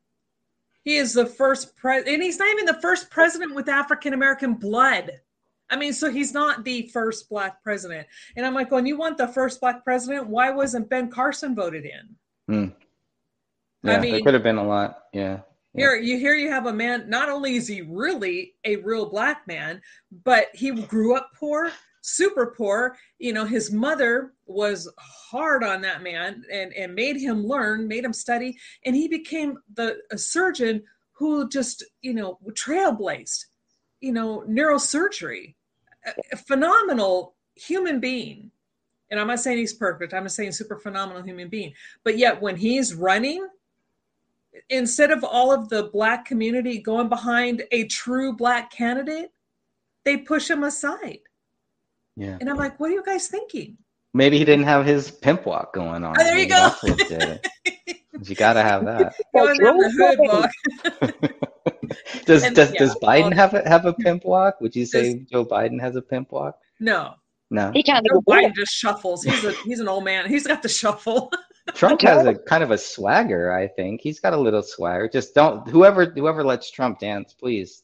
S2: He is the first president, and he's not even the first president with African American blood. I mean, so he's not the first black president. And I'm like, when you want the first black president, why wasn't Ben Carson voted in?
S1: Hmm.
S2: I
S1: Yeah, there
S2: mean-
S1: could have been a lot. Yeah. Yeah.
S2: Here, you here you have a man. Not only is he really a real black man, but he grew up poor, super poor. You know, his mother was hard on that man and and made him learn, made him study, and he became the a surgeon who just you know trailblazed, you know, neurosurgery, a, phenomenal human being. And I'm not saying he's perfect. I'm not saying super phenomenal human being. But yet, when he's running, instead of all of the black community going behind a true black candidate, they push him aside.
S1: Yeah.
S2: And I'm like, what are you guys thinking?
S1: Maybe he didn't have his pimp walk going on.
S2: Oh, there you
S1: Maybe
S2: go.
S1: That's what did it. You gotta have that. *laughs*
S2: Going down the hood walk. *laughs*
S1: does
S2: And,
S1: does
S2: yeah,
S1: does Biden have a have a pimp walk? Would you say Joe Biden has a pimp walk?
S2: No,
S1: No.
S3: He can't
S2: Joe
S3: even walk.
S2: Biden just shuffles. He's a he's an old man. He's got the shuffle. *laughs*
S1: Trump has a kind of a swagger, I think. He's got a little swagger. Just don't whoever whoever lets Trump dance, please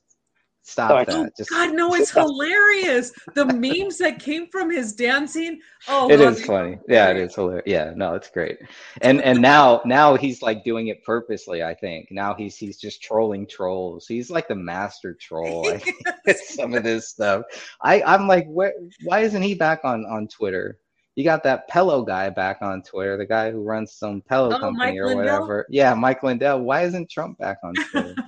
S1: stop
S3: Sorry.
S1: that. Just
S2: God, no, it's *laughs* hilarious. The memes that came from his dancing. Oh,
S1: it
S2: God,
S1: is funny. Yeah, it is hilarious. Yeah, no, it's great. And and now now he's like doing it purposely, I think. Now he's he's just trolling trolls. He's like the master troll. I *laughs* think, some of this stuff. I I'm like, where? Why isn't he back on on Twitter? You got that Pillow guy back on Twitter, the guy who runs some Pillow
S2: Oh,
S1: company
S2: Mike
S1: or
S2: Lindell?
S1: whatever. Yeah, Mike Lindell. Why isn't Trump back on Twitter? *laughs*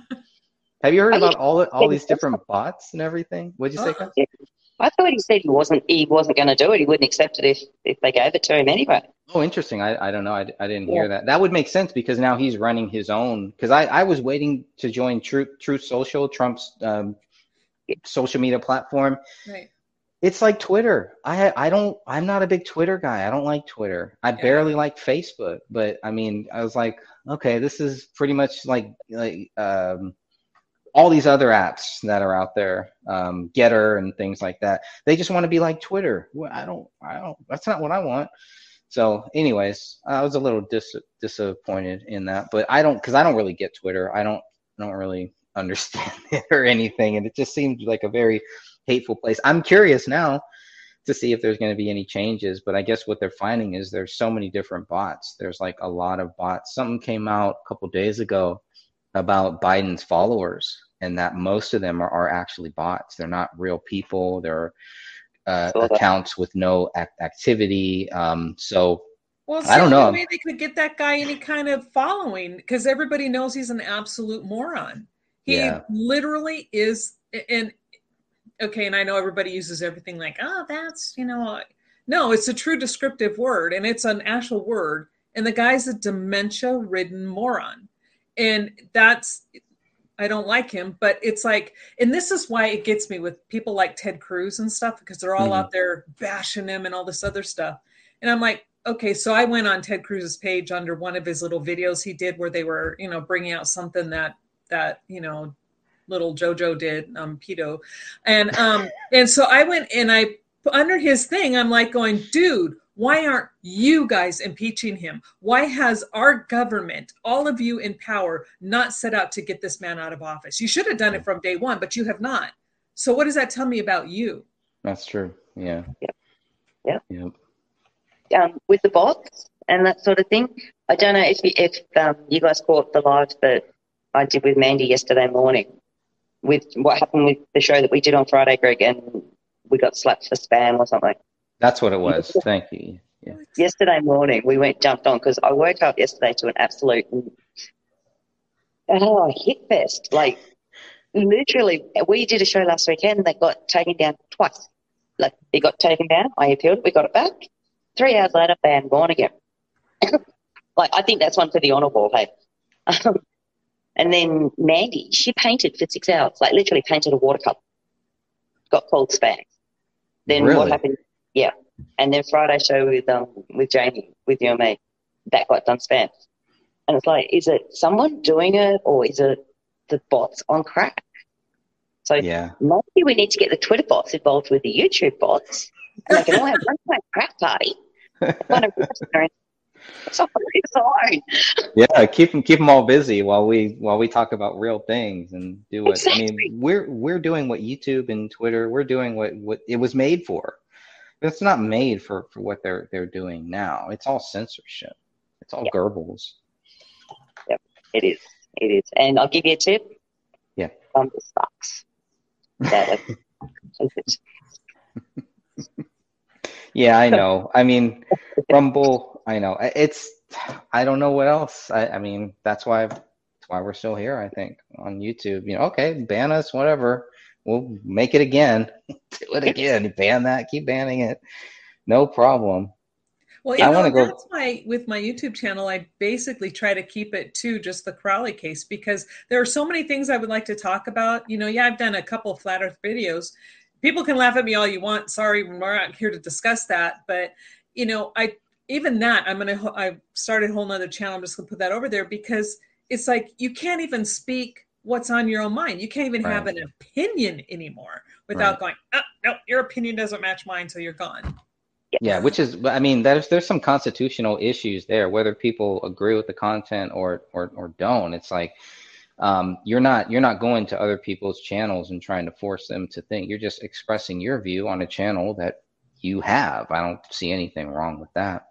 S1: Have you heard about all all these different bots and everything? What'd you say. *gasps*
S3: I thought he said he wasn't he wasn't going to do it. He wouldn't accept it if, if they gave it to him anyway.
S1: Oh, interesting. I, I don't know. I, I didn't
S3: Yeah.
S1: hear that. That would make sense because now he's running his own. Because I, I was waiting to join Truth Truth Social, Trump's um, social media platform.
S2: Right.
S1: It's like Twitter. I I don't. I'm not a big Twitter guy. I don't like Twitter. I
S2: Yeah.
S1: barely like Facebook. But I mean, I was like, okay, this is pretty much like like um, all these other apps that are out there, um, GETTR and things like that. They just want to be like Twitter. I don't. I don't. That's not what I want. So, anyways, I was a little dis- disappointed in that, but I don't because I don't really get Twitter. I don't I don't really *laughs* understand it or anything, and it just seemed like a very hateful place. I'm curious now to see if there's going to be any changes, but I guess what they're finding is there's so many different bots. There's like a lot of bots. Something came out a couple days ago about Biden's followers and that most of them are, are actually bots. They're not real people. They're uh, accounts with no activity. Um, so
S2: well, I don't know. Maybe they could get that guy any kind of following because everybody knows he's an absolute moron. He yeah. literally is. And okay, and I know everybody uses everything like, oh, that's you know, no, it's a true descriptive word, and it's an actual word. And the guy's a dementia-ridden moron, and that's I don't like him, but it's like, and this is why it gets me with people like Ted Cruz and stuff because they're all mm-hmm. out there bashing him and all this other stuff. And I'm like, okay, so I went on Ted Cruz's page under one of his little videos he did where they were, you know, bringing out something that that you know, little JoJo did, um, pedo, and um, and so I went and I under his thing, I'm like going, dude, why aren't you guys impeaching him? Why has our government, all of you in power, not set out to get this man out of office? You should have done it from day one, but you have not. So, what does that tell me about you?
S1: That's true. Yeah.
S3: Yep. Yep. yep. Um, with the bots and that sort of thing, I don't know if if um, you guys caught the live that I did with Mandy yesterday morning with what happened with the show that we did on Friday, Greg, and we got slapped for spam or something.
S1: That's what it was. Thank you.
S3: Yeah. Yesterday morning, we went jumped on because I woke up yesterday to an absolute oh hit fest. Like literally, we did a show last weekend that got taken down twice. Like it got taken down, I appealed, we got it back. Three hours later, bam, gone again. *laughs* like I think that's one for the honour wall, hey. Um, and then Mandy, she painted for six hours, like literally painted a watercolor. Got called spam. Then really? what happened? Yeah. And then Friday show with um with Jamie, with you and me, that got done spam. And it's like, is it someone doing it or is it the bots on crack? So
S1: yeah.
S3: maybe we need to get the Twitter bots involved with the YouTube bots. And they can all have one kind of crack party. *laughs*
S1: yeah, keep them keep them all busy while we while we talk about real things and do what exactly. I mean. We're we're doing what YouTube and Twitter. We're doing what what it was made for. It's not made for, for what they're they're doing now. It's all censorship. It's all yep. Goebbels.
S3: Yep, it is. It is. And I'll give you a tip.
S1: Yeah.
S3: Rumble sucks. *laughs*
S1: yeah, I know. I mean, Rumble. I know. It's. I don't know what else. I, I mean, that's why. That's why we're still here. I think on YouTube. You know, okay, ban us, whatever we'll make it again. *laughs* Do it again. Ban that. Keep banning it. No problem.
S2: Well, you I know, go... that's why with my YouTube channel, I basically try to keep it to just the Crowley case because there are so many things I would like to talk about. You know, yeah, I've done a couple flat Earth videos. People can laugh at me all you want. Sorry, we're not here to discuss that. But you know, I even that I'm gonna I started a whole nother channel. I'm just gonna put that over there because it's like you can't even speak what's on your own mind. You can't even right. have an opinion anymore without right. going, oh, no, your opinion doesn't match mine, so you're gone.
S1: Yeah, which is, I mean, there's there's some constitutional issues there, whether people agree with the content or or or don't. It's like um, you're not you're not going to other people's channels and trying to force them to think. You're just expressing your view on a channel that you have. I don't see anything wrong with that.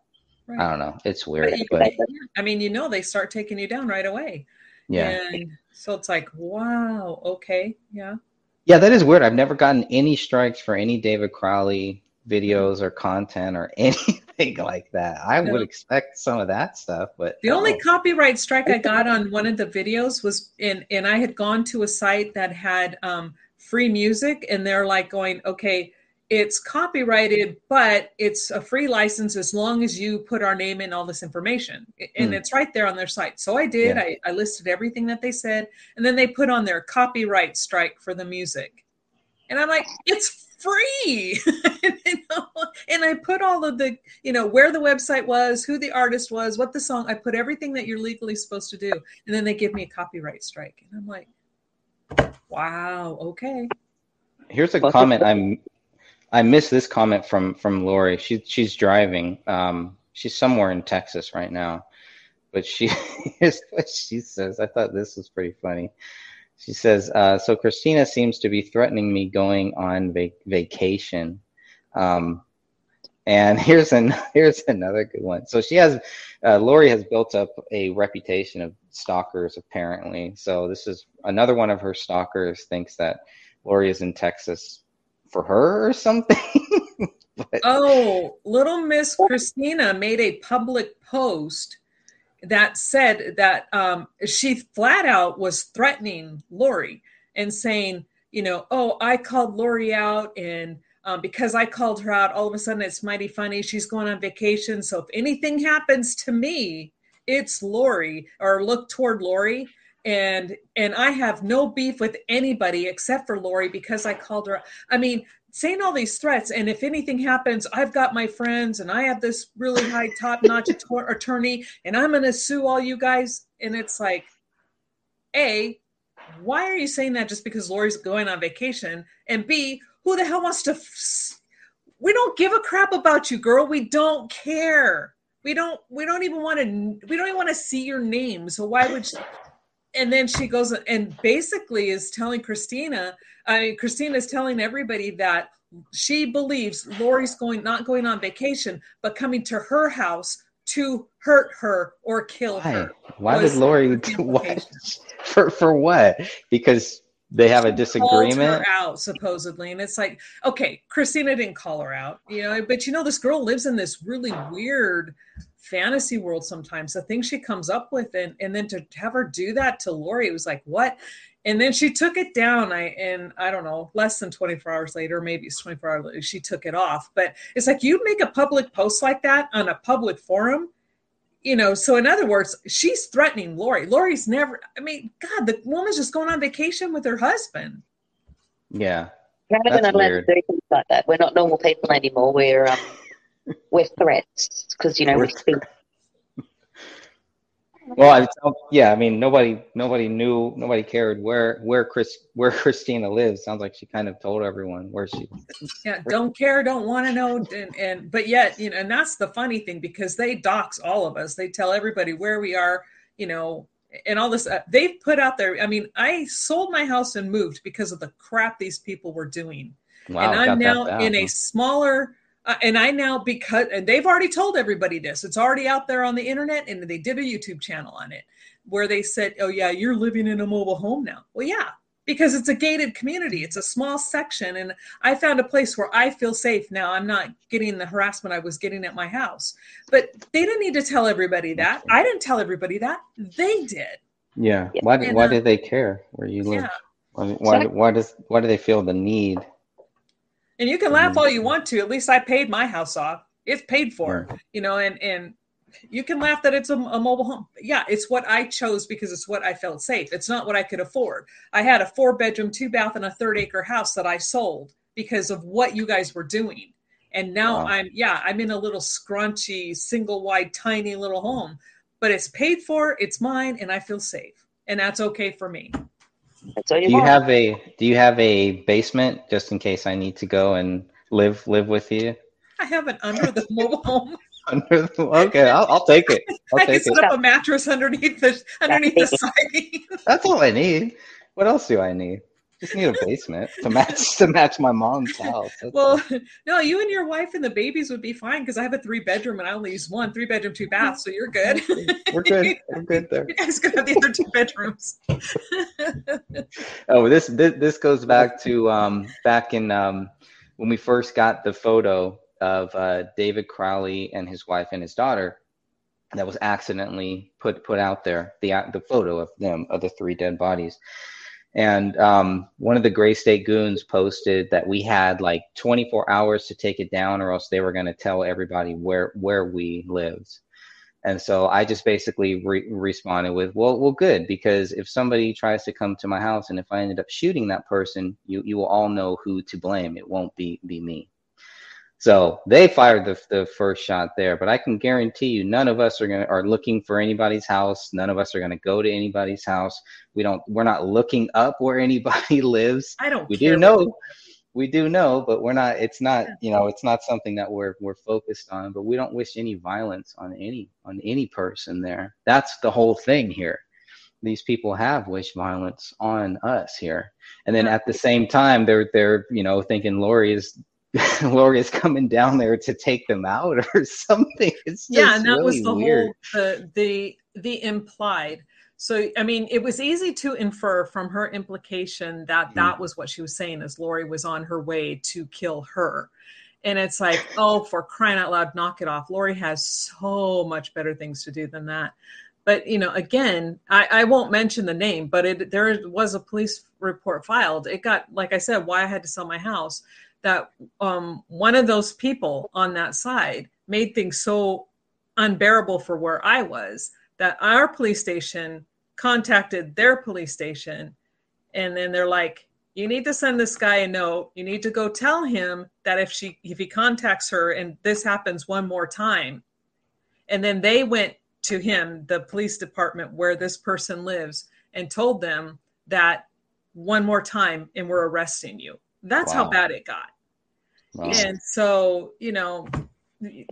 S1: Right. I don't know. It's weird, but, but
S2: I mean, you know, they start taking you down right away.
S1: Yeah.
S2: And so it's like, wow, okay, yeah.
S1: Yeah, that is weird. I've never gotten any strikes for any David Crowley videos or content or *laughs* anything like that. I would expect some of that stuff, but
S2: the only copyright strike I got on one of the videos was in, and I had gone to a site that had um, free music, and they're like going, okay, it's copyrighted, but it's a free license as long as you put our name in all this information. And mm. it's right there on their site. So I did. Yeah. I, I, listed everything that they said. And then they put on their copyright strike for the music. And I'm like, it's free. *laughs* and I put all of the, you know, where the website was, who the artist was, what the song, I put everything that you're legally supposed to do. And then they give me a copyright strike. And I'm like, wow, okay.
S1: Here's a comment I'm I missed this comment from from Lori. She she's driving. Um, she's somewhere in Texas right now, but she *laughs* here's what she says. I thought this was pretty funny. She says, uh, "So Christina seems to be threatening me going on va- vacation, um, And *laughs* here's an here's another good one. So she has uh, Lori has built up a reputation of stalkers apparently. So this is another one of her stalkers thinks that Lori is in Texas for her or something. *laughs*
S2: but, oh, little Miss Christina made a public post that said that um, she flat out was threatening Lori and saying, you know, oh, I called Lori out and um, because I called her out, all of a sudden it's mighty funny. She's going on vacation. So if anything happens to me, it's Lori or look toward Lori. And and I have no beef with anybody except for Lori because I called her. I mean, saying all these threats, and if anything happens, I've got my friends and I have this really high *laughs* top notch attorney, and I'm gonna sue all you guys. And it's like, A, why are you saying that just because Lori's going on vacation? And B, who the hell wants to? F- we don't give a crap about you, girl. We don't care. We don't. We don't even want to. We don't even want to see your name. So why would? She, and then she goes and basically is telling Christina. I mean, Christina is telling everybody that she believes Lori's going not going on vacation, but coming to her house to hurt her or kill
S1: Why?
S2: her.
S1: Why did Lori do *laughs* what? For for what? Because they have a disagreement
S2: out supposedly and it's like okay christina didn't call her out you know but you know this girl lives in this really weird fantasy world sometimes the things she comes up with and and then to have her do that to lori it was like what and then she took it down i and i don't know less than 24 hours later maybe it's 24 hours later she took it off but it's like you make a public post like that on a public forum you know, so in other words, she's threatening Lori. Lori's never, I mean, God, the woman's just going on vacation with her husband.
S1: Yeah.
S3: We're not allowed to do things like that. We're not normal people anymore. We're um, we're threats because you know we speak
S1: well, yeah, I mean, nobody, nobody knew, nobody cared where, where Chris, where Christina lives. Sounds like she kind of told everyone where she.
S2: Yeah, don't care, don't want to know, and, and but yet, you know, and that's the funny thing because they dox all of us. They tell everybody where we are, you know, and all this. Uh, they've put out there. I mean, I sold my house and moved because of the crap these people were doing, wow, and I'm now in a smaller uh, and I now because and they've already told everybody this. It's already out there on the internet, and they did a YouTube channel on it where they said, "Oh yeah, you're living in a mobile home now." Well, yeah, because it's a gated community. It's a small section, and I found a place where I feel safe now. I'm not getting the harassment I was getting at my house. But they didn't need to tell everybody that. I didn't tell everybody that. They did.
S1: Yeah. Why? And, why uh, did they care where you live? Yeah. Why, why, why does why do they feel the need
S2: and you can laugh all you want to. At least I paid my house off. It's paid for, you know, and and you can laugh that it's a, a, mobile home. Yeah, it's what I chose because it's what I felt safe. It's not what I could afford. I had a four bedroom, two bath, and a third acre house that I sold because of what you guys were doing. And now wow. I'm, yeah, I'm in a little scrunchy, single wide, tiny little home, but it's paid for, it's mine, and I feel safe. And that's okay for me
S1: do you have a Do you have a basement just in case I need to go and live live with you?
S2: I have an under the mobile *laughs* home.
S1: under the, okay, I'll, I'll, take it. *laughs* I'll
S2: I take can set up a mattress underneath the underneath the siding.
S1: That's all I need. What else do I need? Just need a basement to match to match my mom's house.
S2: That's well, *laughs* no, you and your wife and the babies would be fine because I have a three bedroom and I only use one three bedroom, two baths, so you're good.
S1: We're good. We're good *laughs* there.
S2: You guys could have the other two bedrooms.
S1: oh, this, this *laughs* this goes back to um, back in um, when we first got the photo of uh, David Crowley and his wife and his daughter that was accidentally put put out there the the photo of them of the three dead bodies and um, one of the Gray State goons posted that we had like 24 hours to take it down, or else they were going to tell everybody where where we lived. And so I just basically re- responded with, "Well, well, good, because if somebody tries to come to my house, and if I ended up shooting that person, you you will all know who to blame. It won't be be me." So they fired the, the first shot there, but I can guarantee you, none of us are going are looking for anybody's house. None of us are going to go to anybody's house. We don't. We're not looking up where anybody *laughs* lives.
S2: I don't.
S1: We do know. We do know, but we're not. It's not. You know, it's not something that we're we're focused on. But we don't wish any violence on any on any person there. That's the whole thing here. These people have wished violence on us here, and then at the same time, they're they're you know thinking Lori is *laughs* Lori is coming down there to take them out *laughs* or something. It's just
S2: yeah, and that
S1: really
S2: was the
S1: weird.
S2: whole the the the implied. So I mean, it was easy to infer from her implication that hmm. that was what she was saying, as Lori was on her way to kill her. And it's like, oh, for crying out loud, knock it off. Lori has so much better things to do than that. But you know, again, I, I won't mention the name, but it there was a police report filed. It got, like I said, why I had to sell my house. That um, one of those people on that side made things so unbearable for where I was that our police station contacted their police station, and then they're like, you need to send this guy a note. You need to go tell him that if she if he contacts her and this happens one more time. And then they went to him, the police department where this person lives, and told them that one more time and we're arresting you. That's
S1: Wow.
S2: how bad it got.
S1: Wow.
S2: And so, you know,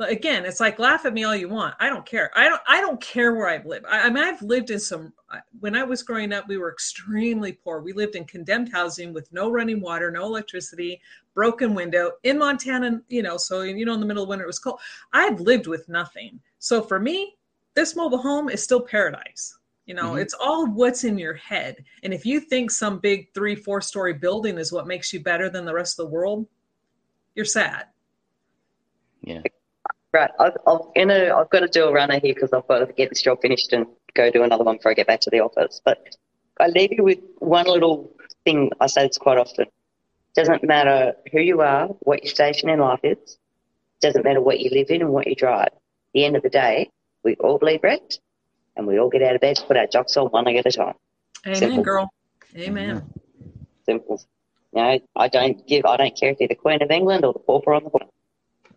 S2: again, it's like laugh at me all you want. I don't care. I don't. I don't care where I've lived. I, I mean, I've lived in some. When I was growing up, we were extremely poor. We lived in condemned housing with no running water, no electricity, broken window in Montana. You know, so you know, in the middle of winter, it was cold. I've lived with nothing. So for me, this mobile home is still paradise. You know,
S1: Mhm.
S2: it's all what's in your head. And if you think some big three, four story building is what makes you better than the rest of the world, you're sad.
S1: Yeah.
S3: Right, I've, I'm gonna, I've got to do a runner here because I've got to get this job finished and go do another one before I get back to the office. But I leave you with one little thing I say this quite often. Doesn't matter who you are, what your station in life is. Doesn't matter what you live in and what you drive. At the end of the day, we all bleed red, and we all get out of bed to put our jocks on one leg at a time.
S2: Amen,
S3: Simple.
S2: girl. Amen. Mm-hmm.
S3: Simple. You know, I don't give, I don't care if you're the Queen of England or the pauper on the corner.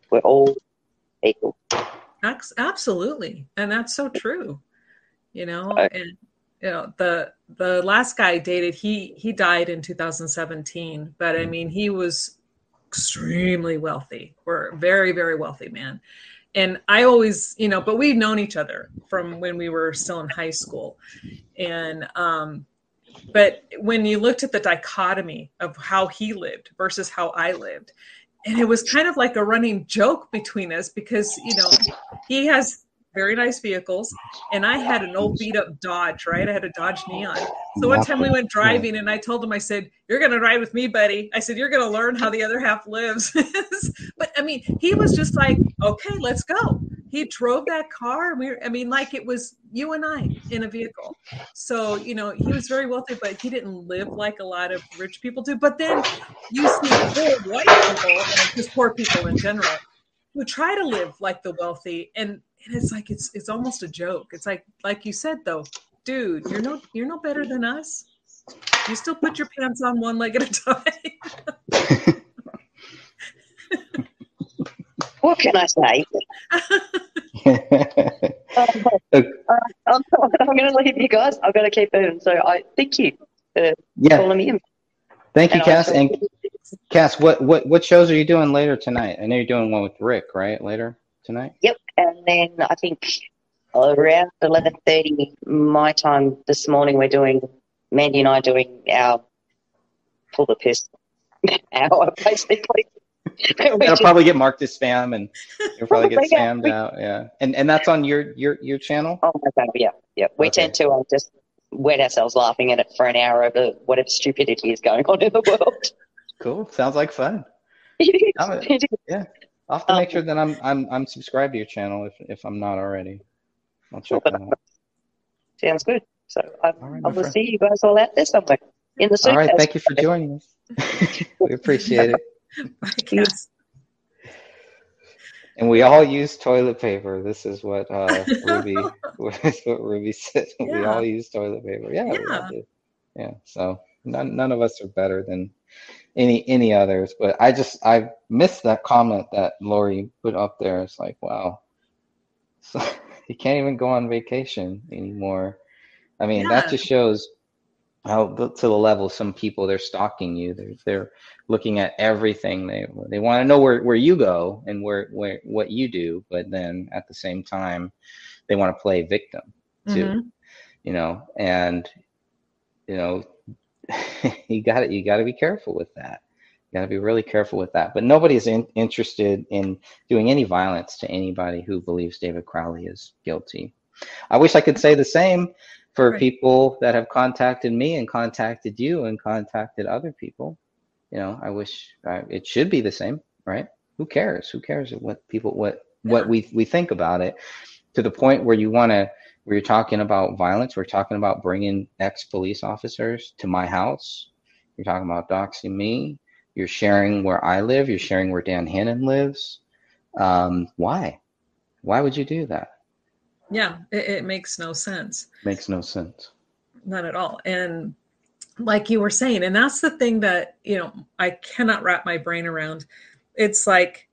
S3: We're all equal.
S2: Ax- Absolutely, and that's so true. You know,
S3: Right.
S2: and you know the the last guy I dated, he he died in 2017, but I mm. mean he was extremely wealthy, or very very wealthy man. And I always, you know, but we've known each other from when we were still in high school, and um, but when you looked at the dichotomy of how he lived versus how I lived, and it was kind of like a running joke between us because you know he has very nice vehicles and i had an old beat up dodge right? I had a dodge neon. So one time we went driving and i told him i said you're going to ride with me buddy. I said you're going to learn how the other half lives. *laughs* But i mean he was just like okay let's go. He drove that car we were, i mean like it was you and i in a vehicle. So you know he was very wealthy but he didn't live like a lot of rich people do. But then you see poor white people and just poor people in general who try to live like the wealthy and, and it's like it's it's almost a joke it's like like you said though dude you're no you're no better than us you still put your pants on one leg at a time
S3: What can I say? *laughs* Um, uh, I'm, *laughs* I'm going to leave you guys. I've got to keep moving. So I thank you for
S1: yeah.
S3: calling me in.
S1: Thank you,
S3: And
S1: Cass.
S3: also-
S1: And Cass, what, what what shows are you doing later tonight? I know you're doing one with Rick, right? Later tonight.
S3: Yep. And then I think around 11.30 my time this morning, we're doing, Mandy and I doing our pull the piss *laughs* hour, basically.
S1: It'll probably get marked as spam, and you'll probably get
S3: yeah.
S1: spammed out. Yeah, and and that's on your your your channel.
S3: Oh my god, yeah, yeah. We
S1: Okay.
S3: tend to um, just wet ourselves laughing at it for an hour over whatever stupidity is going on in the world.
S1: Cool. Sounds like fun. *laughs*
S3: It is. It is.
S1: I'll have to make
S3: Um,
S1: sure that I'm I'm I'm subscribed to your channel if if I'm not already. I'll check that out.
S3: Sounds good. So I,
S1: All right,
S3: I
S1: my
S3: will
S1: friend.
S3: see you guys all out there somewhere in the
S1: All right. Thank you for joining us. *laughs* we appreciate it.
S2: I guess.
S1: And we all use toilet paper. This is what uh, *laughs* Ruby. *laughs* That's what Ruby said. We all use toilet paper. Yeah, we all
S2: Yeah.
S1: do. Yeah. So none none of us are better than any any others. But I just I missed that comment that Lori put up there. It's like wow. So *laughs* you can't even go on vacation anymore. I mean, that just shows how to the level some people they're stalking you. They're they're looking at everything. They they want to know where, where you go and where where what you do, but then at the same time, they want to play victim too.
S2: Mhm.
S1: You know, and you know, *laughs* you got to you got to be careful with that. You got to be really careful with that. But nobody is in, interested in doing any violence to anybody who believes David Crowley is guilty. I wish I could say the same for right. people that have contacted me and contacted you and contacted other people. You know, I wish uh, it should be the same, right? Who cares? Who cares what people what yeah. what we we think about it? To the point where you want to you're talking about violence, we're talking about bringing ex police officers to my house. You're talking about doxing me. You're sharing where I live. You're sharing where Dan Hannon lives. Um, why? Why would you do that?
S2: Yeah, it, it makes no sense.
S1: Makes no sense.
S2: Not at all. And like you were saying, and that's the thing that, you know, I cannot wrap my brain around. It's like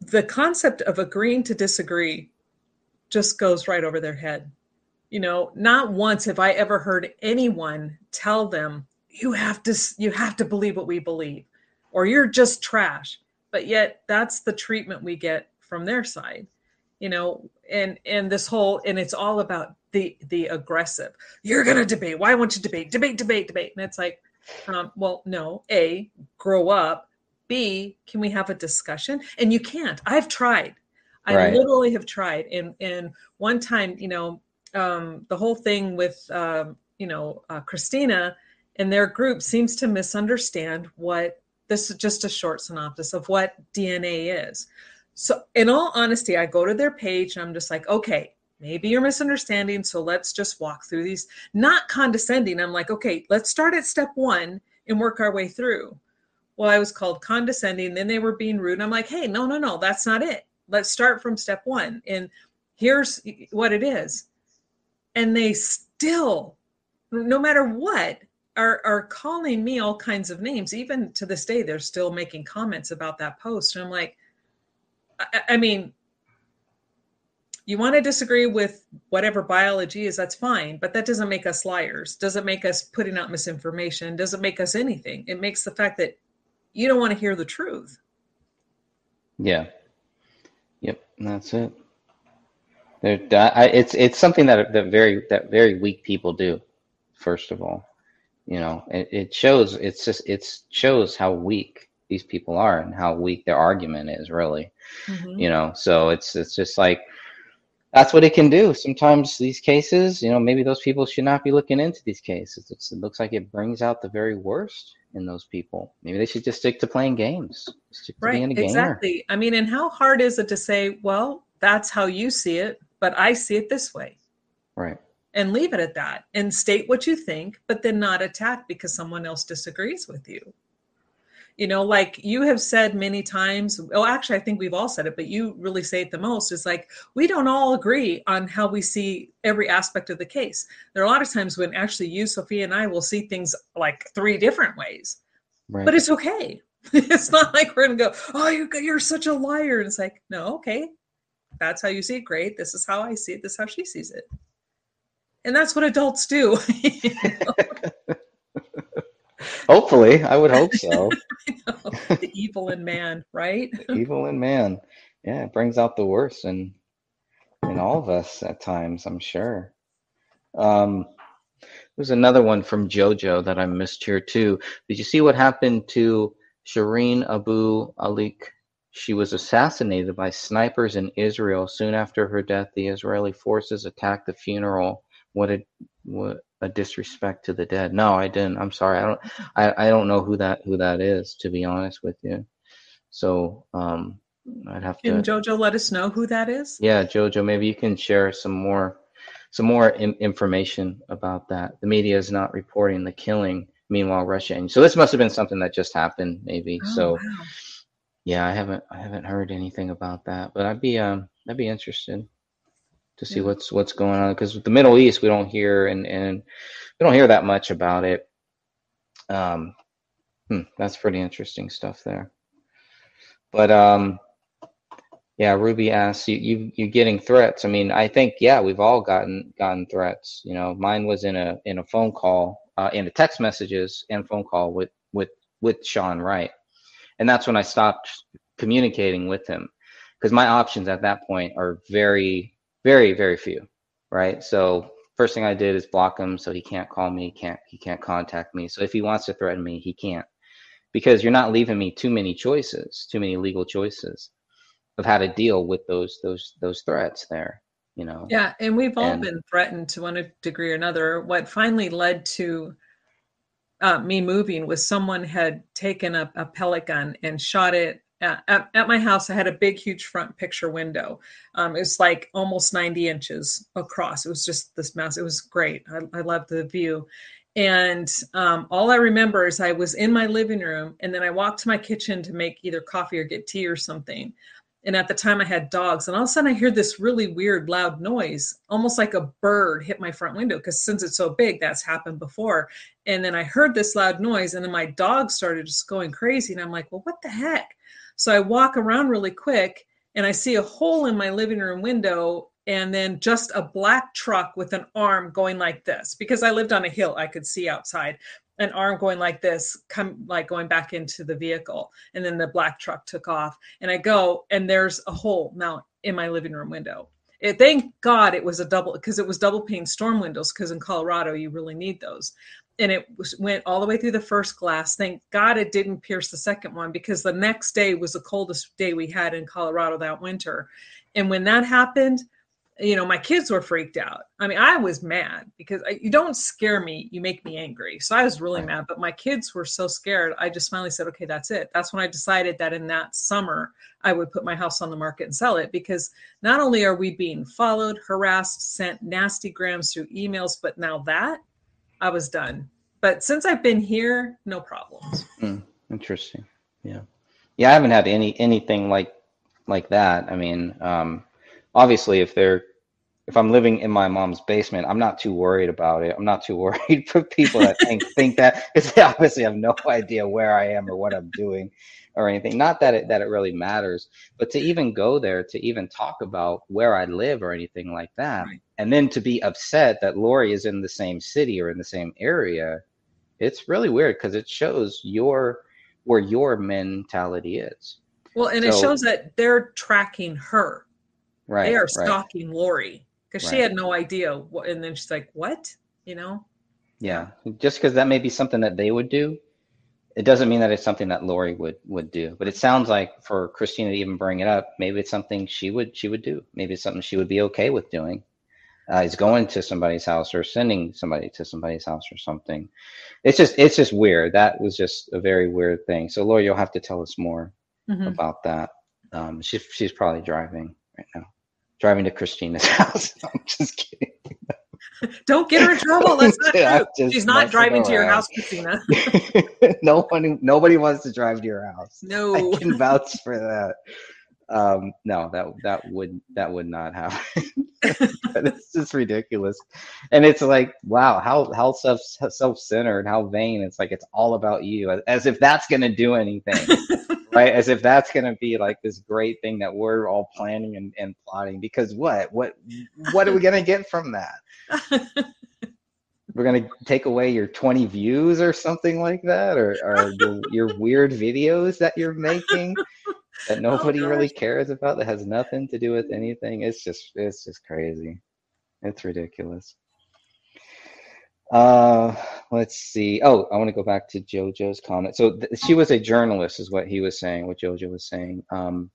S2: the concept of agreeing to disagree just goes right over their head. You know, not once have I ever heard anyone tell them, you have to you have to believe what we believe or you're just trash. But yet that's the treatment we get from their side you know and and this whole and it's all about the the aggressive. You're gonna debate. Why won't you debate? Debate debate debate. And it's like um, well no. A grow up. B can we have a discussion? And you can't. I've tried i right. literally have tried and and one time you know um, the whole thing with um, you know uh, christina and their group seems to misunderstand what this is just a short synopsis of what DNA is. So, in all honesty, I go to their page and I'm just like, okay, maybe you're misunderstanding. So let's just walk through these, not condescending. I'm like, okay, let's start at step one and work our way through. Well, I was called condescending. Then they were being rude. I'm like, hey, no, no, no, that's not it. Let's start from step one. And here's what it is. And they still, no matter what, are are calling me all kinds of names. Even to this day, they're still making comments about that post. And I'm like, I, I mean, you want to disagree with whatever biology is, that's fine, but that doesn't make us liars. Doesn't make us putting out misinformation. Doesn't make us anything. It makes the fact that you don't want to hear the truth.
S1: Yeah. Yep. That's it. it's it's something that that very that very weak people do. First of all, you know it, it shows it's just it shows how weak these people are and how weak their argument is really mm-hmm. you know so it's it's just like that's what it can do sometimes these cases you know maybe those people should not be looking into these cases it's, it looks like it brings out the very worst in those people. Maybe they should just stick to playing games.
S2: Right exactly. I mean and how hard is it to say well that's how you see it but i see it this way.
S1: Right.
S2: And leave it at that and state what you think, but then not attack because someone else disagrees with you. You know, like you have said many times, oh, actually, I think we've all said it, but you really say it the most is like, we don't all agree on how we see every aspect of the case. There are a lot of times when actually you, Sophia, and I will see things like three different ways, right. but it's okay. *laughs* it's not like we're going to go, oh, you're, you're such a liar. And it's like, no, okay, that's how you see it. Great. This is how I see it. This is how she sees it and that's what adults do. *laughs* *laughs*
S1: Hopefully, I would hope so. *laughs*
S2: the evil in man, right?
S1: the evil in man. Yeah, it brings out the worst in in all of us at times, I'm sure. Um there's another one from Jojo that I missed here too. Did you see what happened to Shireen Abu Akleh? She was assassinated by snipers in Israel. Soon after her death, the Israeli forces attacked the funeral what a what a disrespect to the dead. No, I didn't. I'm sorry. I don't I, I don't know who that who that is to be honest with you. So um I'd have
S2: can to Can Jojo let us know who that is?
S1: Yeah, Jojo, maybe you can share some more some more in, information about that. The media is not reporting the killing. Meanwhile, Russia and so this must have been something that just happened, maybe. Oh, so, wow. yeah, I haven't I haven't heard anything about that, but I'd be um I'd be interested to see what's what's going on because with the Middle East we don't hear and and we don't hear that much about it. Um, hmm, that's pretty interesting stuff there. But um, yeah, Ruby asks you you you getting threats. I mean, I think yeah, we've all gotten gotten threats. You know, mine was in a in a phone call, uh, in a text messages and phone call with with with Sean Wright, and that's when I stopped communicating with him because my options at that point are very very, very few, right? So first thing I did is block him so he can't call me, can't he can't contact me. So if he wants to threaten me, he can't. because you're not leaving me too many choices, too many legal choices of how to deal with those those those threats there. You know.
S2: Yeah, and we've all
S1: And-
S2: been threatened to one degree or another. What finally led to uh, me moving was someone had taken a, a pellet gun and shot it at, at, my house. I had a big, huge front picture window. Um, it was like almost 90 inches across. It was just this mass. It was great. I, I loved the view. And um, all I remember is I was in my living room and then I walked to my kitchen to make either coffee or get tea or something. And at the time I had dogs, and all of a sudden I hear this really weird, loud noise, almost like a bird hit my front window. Because since it's so big, that's happened before. And then I heard this loud noise, and then my dog started just going crazy. And I'm like, well, what the heck? So I walk around really quick, and I see a hole in my living room window, and then just a black truck with an arm going like this. Because I lived on a hill, I could see outside an arm going like this, come like going back into the vehicle. And then the black truck took off. And I go, and there's a hole now in my living room window. It, thank God it was a double because it was double pane storm windows because in Colorado you really need those. And it was, went all the way through the first glass. Thank God it didn't pierce the second one because the next day was the coldest day we had in Colorado that winter. And when that happened, you know, my kids were freaked out. I mean, I was mad because I, you don't scare me, you make me angry. So I was really mad, but my kids were so scared. I just finally said, okay, that's it. That's when I decided that in that summer, I would put my house on the market and sell it because not only are we being followed, harassed, sent nasty grams through emails, but now that I was done. But since I've been here, no problems.
S1: Interesting. Yeah. Yeah, I haven't had any anything like like that. I mean, um, obviously, if they're if I'm living in my mom's basement, I'm not too worried about it. I'm not too *laughs* worried for people that think think that *laughs* because they obviously have no idea where I am or what I'm doing or anything. Not that it that it really matters, but to even go there, to even talk about where I live or anything like that,
S2: Right.
S1: and then to be upset that Lori is in the same city or in the same area, it's really weird because it shows your where your mentality is.
S2: Well, and it shows that they're tracking her.
S1: Right.
S2: they are
S1: right.
S2: stalking Lori because she had no idea. What, and then she's like, "What?" You know?
S1: Yeah, just because that may be something that they would do, it doesn't mean that it's something that Lori would would do. But it sounds like for Christina to even bring it up, maybe it's something she would she would do. Maybe it's something she would be okay with doing. Uh, is going to somebody's house or sending somebody to somebody's house or something. It's just it's just weird. That was just a very weird thing. So Lori, you'll have to tell us more
S2: Mhm.
S1: about that. Um, she's she's probably driving right now, driving to Christina's *laughs* house. I'm just kidding. *laughs*
S2: Don't get her in trouble. That's not *laughs*
S1: Yeah,
S2: true.
S1: just
S2: She's not driving to your house, Christina. *laughs*
S1: no one, nobody wants to drive to your house.
S2: No.
S1: I can vouch for that. Um, no, that that would that would not happen. *laughs* it's just ridiculous, and it's like, wow, how how self self centered, how vain. It's like it's all about you, as- if that's gonna do anything, *laughs* right? As if that's gonna be like this great thing that we're all planning and, and plotting. Because what what what are we gonna get from that? we're gonna take away your 20 views or something like that or, or your, your weird videos that you're making *laughs* that nobody really cares about that has nothing to do with anything. It's just it's just crazy. It's ridiculous. Uh let's see. Oh i want to go back to jojo's comment. So th- she was a journalist is what he was saying what jojo was saying. Um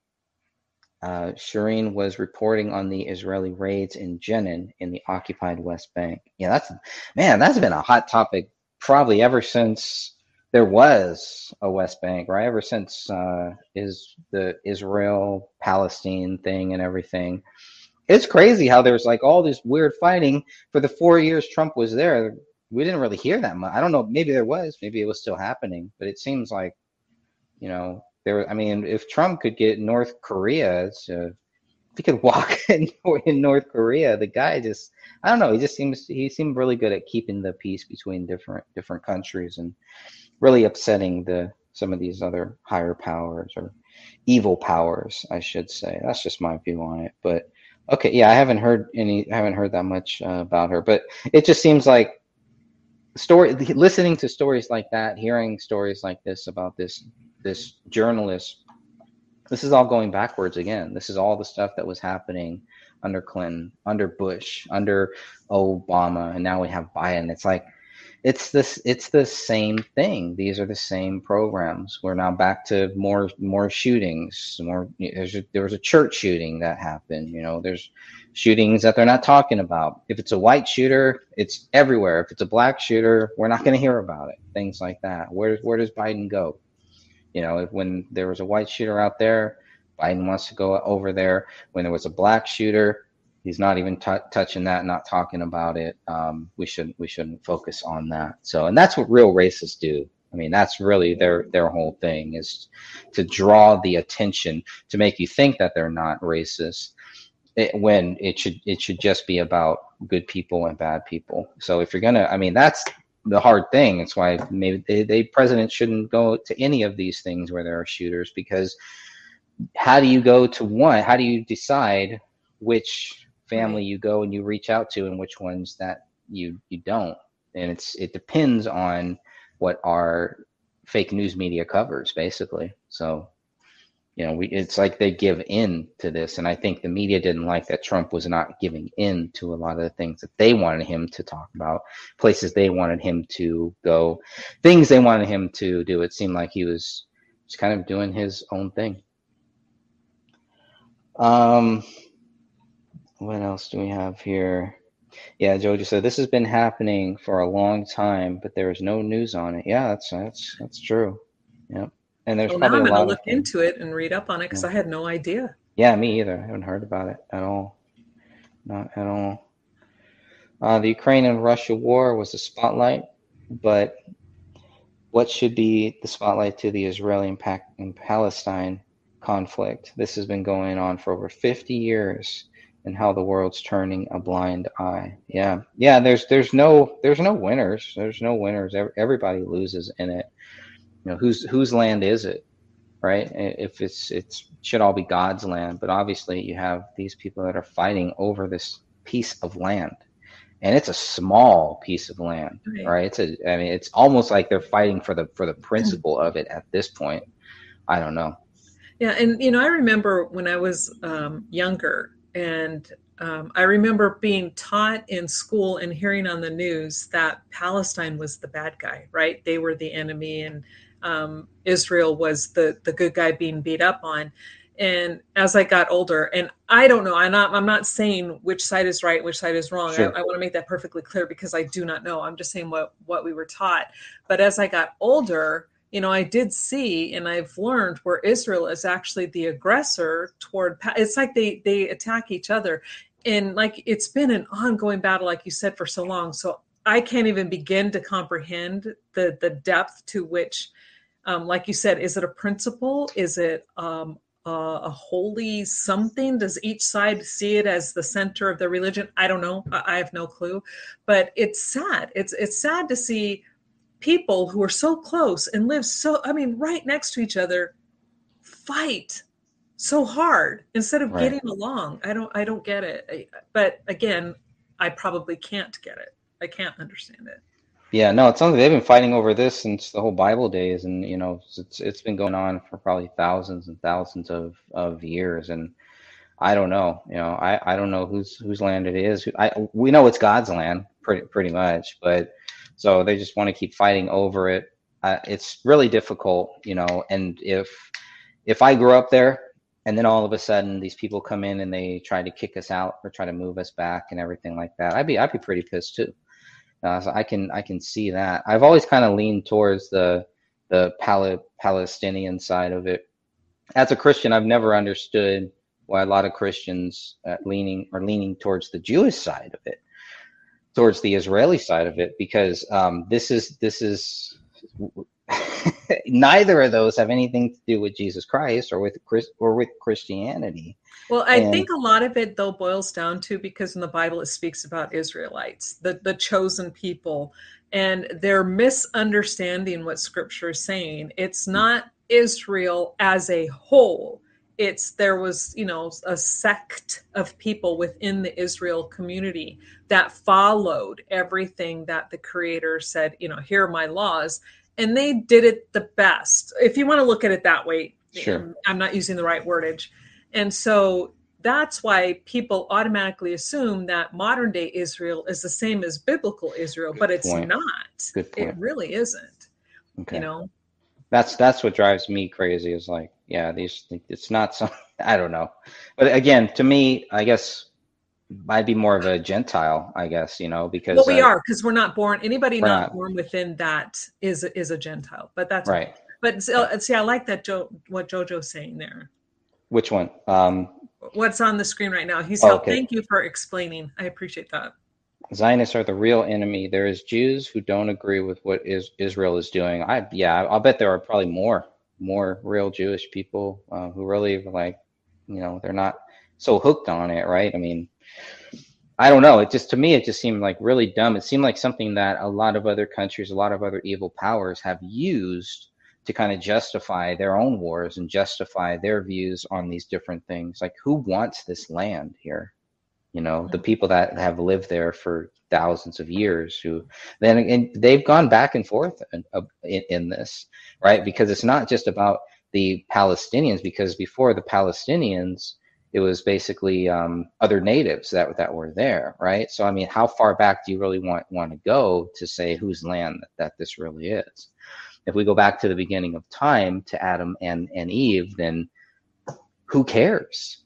S1: uh, Shireen was reporting on the Israeli raids in Jenin in the occupied West Bank. Yeah, that's man, that's been a hot topic probably ever since there was a West Bank, right? Ever since uh, is the Israel Palestine thing and everything. It's crazy how there's like all this weird fighting for the four years Trump was there. We didn't really hear that much. I don't know. Maybe there was. Maybe it was still happening. But it seems like, you know, there. I mean, if Trump could get North Korea, to, if he could walk *laughs* in, in North Korea, the guy just. I don't know. He just seems. He seemed really good at keeping the peace between different different countries and really upsetting the some of these other higher powers or evil powers, I should say. That's just my view on it. But okay, yeah, I haven't heard any. I haven't heard that much uh, about her, but it just seems like story listening to stories like that hearing stories like this about this this journalist this is all going backwards again this is all the stuff that was happening under clinton under bush under obama and now we have biden it's like it's this it's the same thing. These are the same programs. We're now back to more more shootings more there's a, there was a church shooting that happened you know there's shootings that they're not talking about. If it's a white shooter it's everywhere. If it's a black shooter we're not going to hear about it things like that. Where where does biden go? You know when there was a white shooter out there biden wants to go over there. When there was a black shooter he's not even t- touching that, not talking about it. Um, we shouldn't we shouldn't focus on that. So, and that's what real racists do. I mean, that's really their their whole thing is to draw the attention to make you think that they're not racist, it, when it should it should just be about good people and bad people. So if you're gonna, I mean, that's the hard thing. It's why maybe the, the president shouldn't go to any of these things where there are shooters because how do you go to one? How do you decide which family you go and you reach out to and which ones that you you don't. And it's it depends on what our fake news media covers basically. So you know we it's like they give in to this. And i think the media didn't like that trump was not giving in to a lot of the things that they wanted him to talk about places they wanted him to go things they wanted him to do. It seemed like he was just kind of doing his own thing. Um what else do we have here? Yeah, Jojo said this has been happening for a long time, but there is no news on it. Yeah, that's that's that's true. Yep. And there's
S2: well,
S1: probably
S2: now I'm gonna look into it and read up on it because
S1: Yeah.
S2: I had no idea.
S1: Yeah, me either. I haven't heard about it at all. Not at all. Uh, the Ukraine and Russia war was the spotlight, but what should be the spotlight to the Israeli and Palestine conflict? This has been going on for over 50 years, and how the world's turning a blind eye. Yeah, yeah. There's there's no there's no winners. There's no winners. Everybody loses in it. You know whose whose land is it? right? If it's it's should all be God's land, but obviously you have these people that are fighting over this piece of land, and it's a small piece of land,
S2: Right.
S1: right? It's a I mean it's almost like they're fighting for the for the principle of it at this point. I don't know.
S2: Yeah, and you know, I remember when I was um, younger, and um, I remember being taught in school and hearing on the news that Palestine was the bad guy, right? They were the enemy, and um, Israel was the the good guy being beat up on. And as I got older, and I don't know, I'm not I'm not saying which side is right, which side is wrong.
S1: Sure.
S2: I, I want to make that perfectly clear because I do not know. I'm just saying what what we were taught. But as I got older, you know, I did see and I've learned where Israel is actually the aggressor toward. It's like they they attack each other, and like it's been an ongoing battle, like you said, for so long. So I can't even begin to comprehend the the depth to which, um, like you said, is it a principle? Is it um, a holy something? Does each side see it as the center of their religion? I don't know. I, I have no clue, but it's sad. It's it's sad to see people who are so close and live so i mean right next to each other fight so hard instead of
S1: Right.
S2: getting along i don't i don't get it I, but again i probably can't get it i can't understand it
S1: Yeah, no, it's something they've been fighting over this since the whole Bible days, and you know, it's it's been going on for probably thousands and thousands of of years, and I don't know, you know, I I don't know whose whose land it is. I we know it's God's land, pretty pretty much, but so they just want to keep fighting over it. Uh, it's really difficult, you know, and if if I grew up there, and then all of a sudden these people come in and they try to kick us out or try to move us back and everything like that, I'd be I'd be pretty pissed too. Uh, so I can I can see that. I've always kind of leaned towards the the Pal- Palestinian side of it. As a Christian, I've never understood why a lot of Christians uh, leaning are leaning towards the Jewish side of it, towards the Israeli side of it, because um, this is this is *laughs* neither of those have anything to do with Jesus Christ or with Chris or with Christianity.
S2: well i
S1: And-
S2: think a lot of it though boils down to because in the bible it speaks about israelites the the chosen people and they're misunderstanding what scripture is saying it's not israel as a whole it's there was you know a sect of people within the israel community that followed everything that the creator said you know here are my laws and they did it the best if you want to look at it that way
S1: Sure.
S2: Um, i'm not using the right wordage and so that's why people automatically assume that modern day Israel is the same as biblical Israel, but it's
S1: point.
S2: not.
S1: Good point.
S2: It really isn't.
S1: Okay.
S2: You know.
S1: That's that's what drives me crazy. Is like, yeah, these it's not some. *laughs* I don't know, but again, to me, I guess I'd be more of a Gentile. I guess you know because
S2: Well, we
S1: uh,
S2: are because we're not born. Anybody not,
S1: not.
S2: born within that is is a Gentile. But that's
S1: right.
S2: But see, uh, see, I like that Joe what Jojo's saying there.
S1: Which one? Um,
S2: What's on the screen right now? He's
S1: Oh, okay.
S2: Thank you for explaining. I appreciate that.
S1: Zionists are the real enemy. There is Jews who don't agree with what is Israel is doing. I yeah, I'll bet there are probably more more real Jewish people uh, who really like, you know, they're not so hooked on it, right? I mean, I don't know. It just to me, it just seemed like really dumb. It seemed like something that a lot of other countries, a lot of other evil powers have used to kind of justify their own wars and justify their views on these different things. Like, who wants this land here? You know, the people that have lived there for thousands of years, who then and they've gone back and forth in, in, in this, right? Because it's not just about the Palestinians, because before the Palestinians, it was basically um, other natives that that were there, right? So I mean, how far back do you really want want to go to say whose land that, that this really is? If we go back to the beginning of time to Adam and and Eve, then who cares?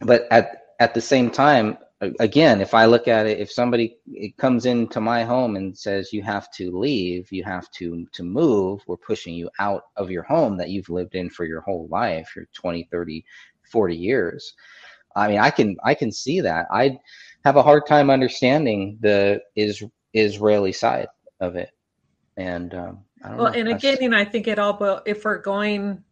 S1: But at at the same time, again, if I look at it, if somebody it comes into my home and says you have to leave, you have to to move, we're pushing you out of your home that you've lived in for your whole life, your 20, 30, 40 years. I mean, I can I can see that. I have a hard time understanding the is Israeli side of it, and um, I don't
S2: Well,
S1: know.
S2: and again, you know, I think it all. But if we're going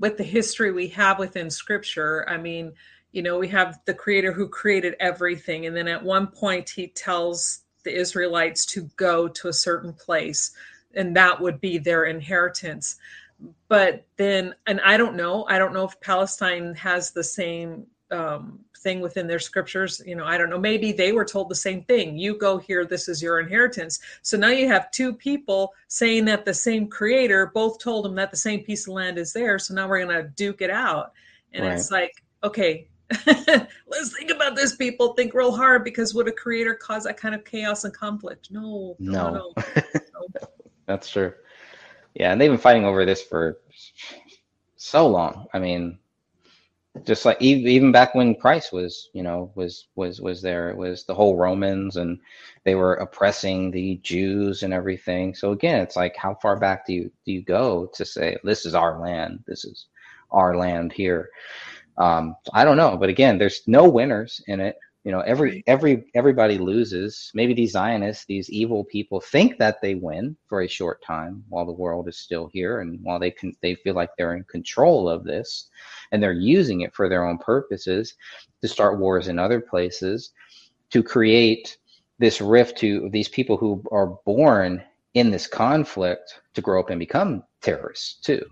S2: with the history we have within Scripture, I mean, you know, we have the Creator who created everything, and then at one point he tells the Israelites to go to a certain place, and that would be their inheritance. But then, and I don't know, I don't know if Palestine has the same um, thing within their scriptures. You know, I don't know. Maybe they were told the same thing. You go here, this is your inheritance. So now you have two people saying that the same creator both told them that the same piece of land is there. So now we're going to duke it out. And it's like, okay, *laughs* let's think about this, people. Think real hard because would a creator cause that kind of chaos and conflict? No, no,
S1: No.
S2: no. *laughs*
S1: That's true. Yeah, and they've been fighting over this for so long. I mean, just like even, even back when Christ was, you know, was was was there. It was the whole Romans, and they were oppressing the Jews and everything. So again, it's like, how far back do you do you go to say this is our land? This is our land here. Um, I don't know, but again, there's no winners in it. You know, every every everybody loses. Maybe these Zionists, these evil people, think that they win for a short time while the world is still here, and while they can, they feel like they're in control of this, and they're using it for their own purposes to start wars in other places, to create this rift to these people who are born in this conflict to grow up and become terrorists too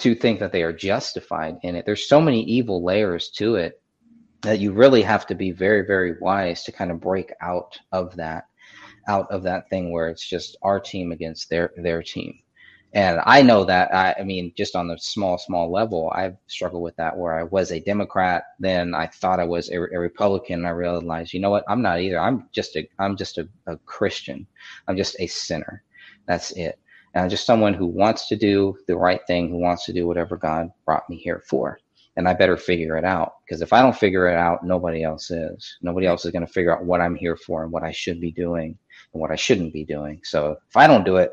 S1: to think that they are justified in it. There's so many evil layers to it that you really have to be very, very wise to kind of break out of that, out of that thing where it's just our team against their their team. And I know that I, I mean, just on the small, small level, I've struggled with that where I was a Democrat, then I thought I was a, a Republican, and I realized, you know what, I'm not either. I'm just a I'm just a, a Christian. I'm just a sinner. That's it and I'm just someone who wants to do the right thing, who wants to do whatever God brought me here for. And I better figure it out because if I don't figure it out, nobody else is. Nobody else is going to figure out what I'm here for and what I should be doing and what I shouldn't be doing. So if I don't do it,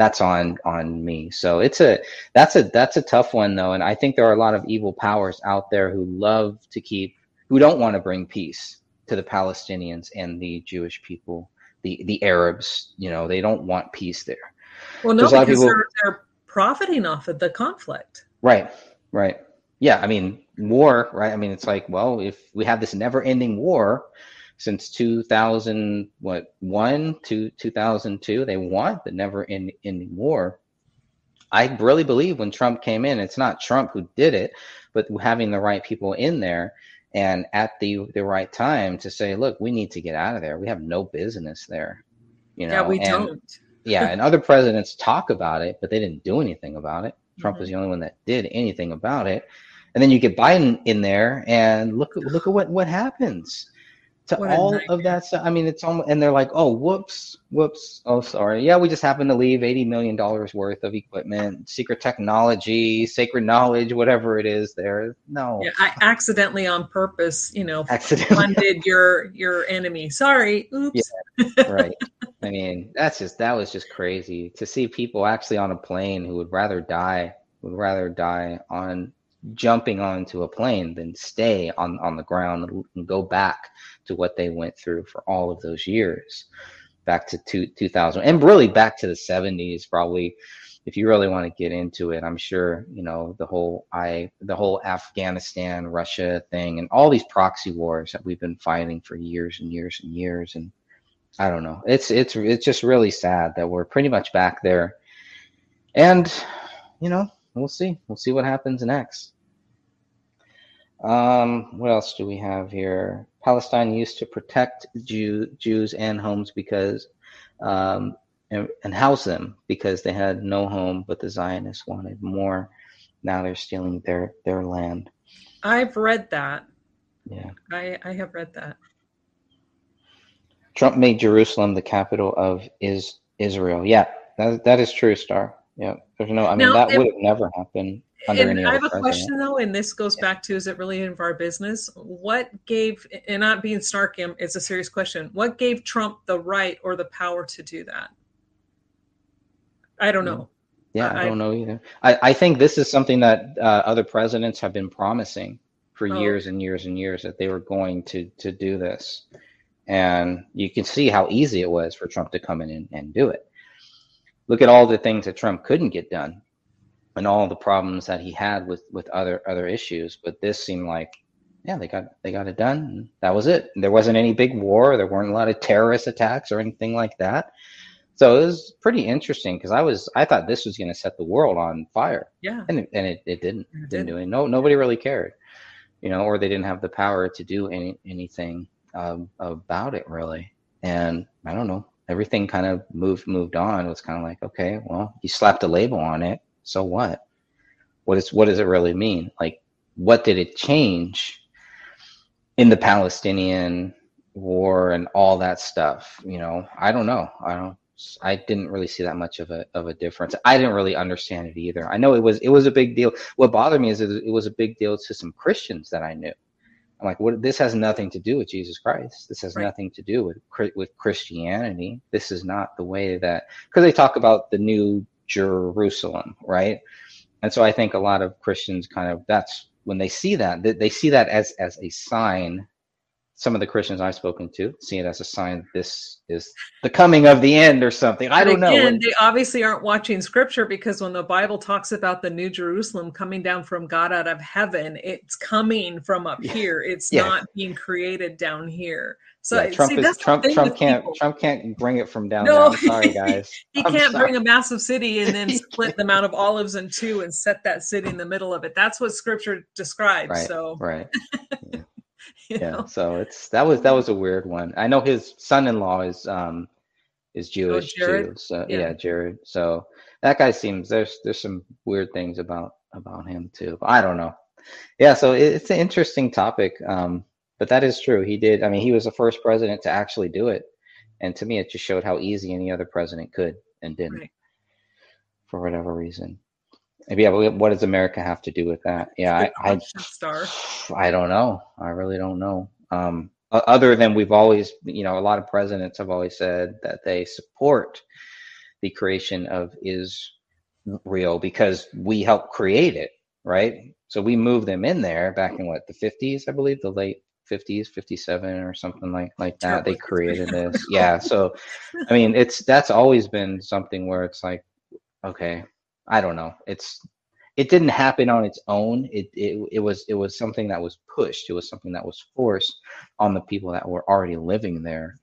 S1: that's on on me. So it's a that's a that's a tough one though, and I think there are a lot of evil powers out there who love to keep who don't want to bring peace to the Palestinians and the Jewish people, the the Arabs. You know, they don't want peace there.
S2: Well, no,
S1: There's a lot of
S2: because
S1: people-
S2: they're, they're profiting off of the conflict.
S1: Right, right. Yeah, I mean, war, right? I mean, it's like, well, if we have this never-ending war since 2000, what, one to 2002, they want the never-ending war. I really believe when Trump came in, it's not Trump who did it, but having the right people in there and at the the right time to say, look, we need to get out of there. We have no business there. You know,
S2: yeah, we
S1: and-
S2: don't.
S1: Yeah, and other presidents talk about it, but they didn't do anything about it. Trump
S2: Mhm.
S1: was the only one that did anything about it. and then you get Biden in there, and look look at what what happens to
S2: What
S1: all of that stuff. I mean, it's almost, and they're like, oh, whoops, whoops, oh, sorry. Yeah, we just happened to leave eighty million dollars worth of equipment, secret technology, sacred knowledge, whatever it is. There, no,
S2: Yeah, I accidentally on purpose, you know,
S1: accidentally,
S2: funded your your enemy. Sorry. Oops.
S1: Yeah, right? I mean, that's just that was just crazy to see people actually on a plane who would rather die, would rather die on jumping onto a plane than stay on on the ground and go back to what they went through for all of those years back to two, 2000 and really back to the 70s probably if you really want to get into it i'm sure you know the whole i the whole afghanistan russia thing and all these proxy wars that we've been fighting for years and years and years and i don't know. It's it's it's just really sad that we're pretty much back there. And you know we'll see. We'll see what happens next. Um, what else do we have here? Palestine used to protect Jew, Jews and homes because, um, and, and house them because they had no home, but the Zionists wanted more. Now they're stealing their their land.
S2: I've read that.
S1: Yeah.
S2: I I have read that.
S1: Trump made Jerusalem the capital of is Israel. Yeah, that that is true, Star. Yeah, there's no. I mean,
S2: Now,
S1: that
S2: if-
S1: would have never happened under any
S2: I have a question though, and this goes back to: Is it really of our business? What gave, and not being snarky, it's a serious question. What gave Trump the right or the power to do that? I don't know.
S1: Yeah,
S2: I-
S1: I don't know either. I, I think this is something that uh, other presidents have been promising for
S2: Oh.
S1: years and years and years that they were going to to do this, and you can see how easy it was for Trump to come in and, and do it. Look at all the things that Trump couldn't get done, and all the problems that he had with with other other issues. But this seemed like, yeah, they got they got it done. And that was it. There wasn't any big war. There weren't a lot of terrorist attacks or anything like that. So it was pretty interesting because I was I thought this was going to set the world on fire,
S2: Yeah.
S1: and it, and it, it didn't
S2: It
S1: didn't do it. No nobody really cared, you know, or they didn't have the power to do any anything um, about it really. And I don't know, everything kind of moved moved on. It was kind of like, okay, well, you slapped a label on it, so what? What is what does it really mean? Like, what did it change in the Palestinian war and all that stuff? You know, I don't know. I don't. I didn't really see that much of a of a difference. I didn't really understand it either. I know it was it was a big deal. What bothered me is it, it was a big deal to some Christians that I knew. I'm like, what? This has nothing to do with Jesus Christ. This has
S2: Right.
S1: nothing to do with with Christianity. This is not the way that because they talk about the new Jerusalem, right? And so I think a lot of Christians kind of that's when they see that they, they see that as as a sign. Some of the Christians I've spoken to see it as a sign this is the coming of the end or something. I don't know.
S2: again, They obviously aren't watching scripture because when the Bible talks about the New Jerusalem coming down from God out of heaven, it's coming from up
S1: Yeah.
S2: here. It's
S1: Yeah.
S2: not being created down here. So
S1: Yeah, Trump
S2: see,
S1: is Trump. Trump can't.
S2: people.
S1: Trump can't bring it from down
S2: No.
S1: there. I'm sorry, guys. *laughs*
S2: He
S1: I'm
S2: can't
S1: sorry.
S2: bring a massive city and then *laughs* split the Mount of Olives in two and set that city in the middle of it. That's what Scripture describes.
S1: Right.
S2: So
S1: Right. *laughs*
S2: you
S1: Yeah.
S2: know,
S1: So it's that was that was a weird one. I know his son-in-law is um is Jewish
S2: Oh, Jared?
S1: too. So
S2: Yeah.
S1: yeah. Jared. So that guy seems there's there's some weird things about about him too. But I don't know. Yeah. So it, it's an interesting topic. Um, but that is true. He did. I mean, he was the first president to actually do it, and to me, it just showed how easy any other president could and didn't
S2: Right.
S1: for whatever reason. Yeah, but what does America have to do with that? Yeah, I, I
S2: Star.
S1: I don't know. I really don't know. Um, other than we've always, you know, a lot of presidents have always said that they support the creation of Israel because we helped create it, right? So we moved them in there back in what the 50s, I believe, the late 50s, 57 or something like like that. They created *laughs* this. Yeah. So I mean, it's that's always been something where it's like, okay, I don't know. It's it didn't happen on its own. It, it it was it was something that was pushed. It was something that was forced on the people that were already living there.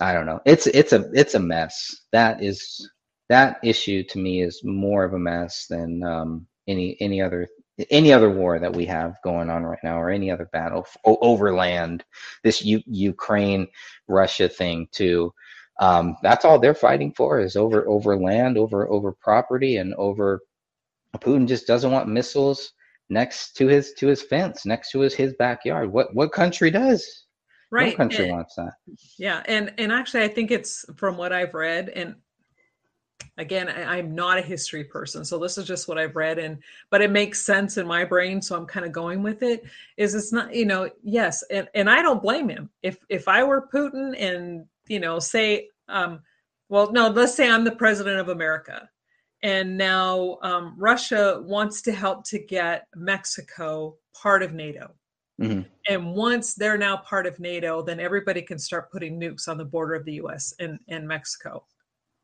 S1: I don't know. It's it's a it's a mess. That is that issue to me is more of a mess than um, any any other any other war that we have going on right now or any other battle f- o- over land. This U- Ukraine Russia thing too. Um, that's all they're fighting for is over over land, over over property, and over Putin just doesn't want missiles next to his to his fence, next to his his backyard. What what country does?
S2: right
S1: No country
S2: and-
S1: wants that.
S2: Yeah, and and actually, I think it's from what I've read, and again, I, I'm not a history person, so this is just what I've read, and but it makes sense in my brain, so I'm kind of going with it. Is it's not, you know, yes, and and I don't blame him. If if I were Putin, and you know, say, um, well, no, let's say I'm the president of America, and now um, Russia wants to help to get Mexico part of NATO.
S1: Mhm.
S2: And once they're now part of NATO, then everybody can start putting nukes on the border of the US and, and Mexico.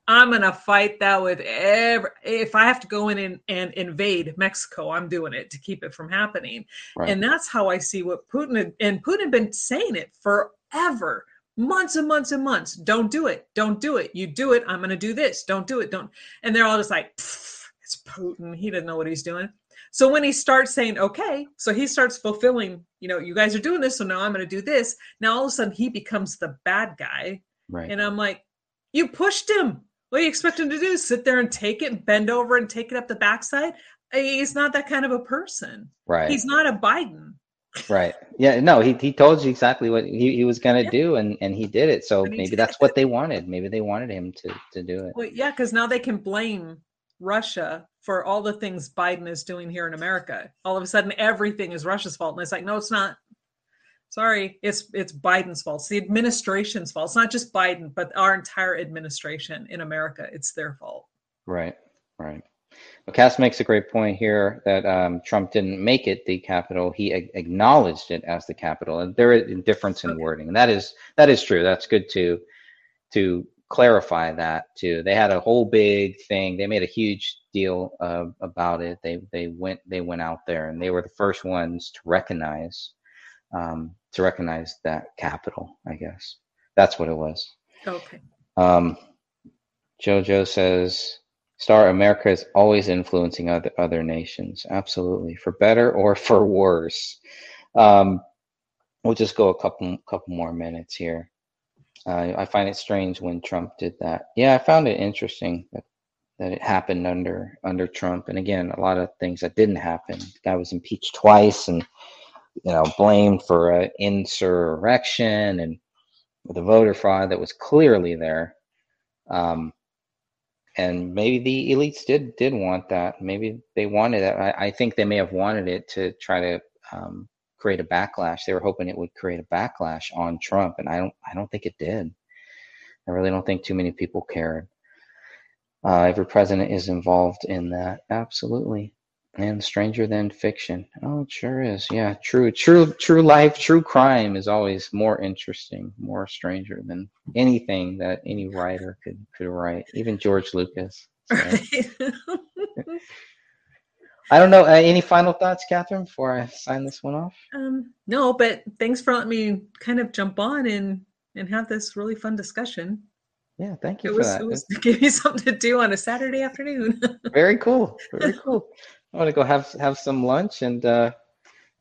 S2: I'm going to fight that with every, if I have to go in and, and invade Mexico, I'm doing it to keep it from happening.
S1: Right.
S2: And that's how I see what Putin and Putin had been saying it forever, months and months and months. Don't do it. Don't do it. You do it. I'm going to do this. Don't do it. Don't. And they're all just like, it's Putin. He doesn't know what he's doing. So when he starts saying, okay, so he starts fulfilling, you know, you guys are doing this. So now I'm going to do this. Now all of a sudden he becomes the bad guy.
S1: right.
S2: And I'm like, you pushed him. What do you expect him to do? Sit there and take it, bend over and take it up the backside? He's not that kind of a person.
S1: right.
S2: He's not a Biden.
S1: Right. Yeah. No, he, he told you exactly what he, he was going to
S2: Yeah.
S1: do, and, and he did it. So maybe that's
S2: it.
S1: what they wanted. Maybe they wanted him to, to do it.
S2: Well, yeah, because now they can blame Russia for all the things Biden is doing here in America. All of a sudden, everything is Russia's fault, and it's like, no, it's not. Sorry, it's it's Biden's fault. It's the administration's fault. It's not just Biden, but our entire administration in America. It's their fault.
S1: Right. Right. Well, Cass makes a great point here that um, Trump didn't make it the capital. He a- acknowledged it as the capital, and there is a difference in wording, and that is that is true. That's good to to clarify that too. They had a whole big thing. They made a huge deal uh, about it. They they went they went out there, and they were the first ones to recognize um, to recognize that capital. I guess that's what it was.
S2: Okay.
S1: Um, Jojo says, "Star America is always influencing other other nations. Absolutely, for better or *laughs* for worse." Um, we'll just go a couple couple more minutes here. Uh, I find it strange when Trump did that. Yeah, I found it interesting that that it happened under under Trump. And again, a lot of things that didn't happen. The guy was impeached twice, and you know, blamed for insurrection and the voter fraud that was clearly there. Um, and maybe the elites did did want that. Maybe they wanted that. I, I think they may have wanted it to try to um, create a backlash. They were hoping it would create a backlash on Trump, and I don't. I don't think it did. I really don't think too many people cared. Uh, every president is involved in that, absolutely. And stranger than fiction. Oh, it sure is. Yeah, true, true, true life, true crime is always more interesting, more stranger than anything that any writer could could write. Even George Lucas. So, *laughs* I don't know. Uh, any final thoughts, Catherine, before I sign this one off?
S2: um, no, but thanks for letting me kind of jump on and and have this really fun discussion.
S1: Yeah, thank you
S2: It
S1: for
S2: was
S1: that.
S2: it was *laughs* to give me something to do on a Saturday afternoon.
S1: Very cool. Very cool. *laughs* I want to go have have some lunch, and uh,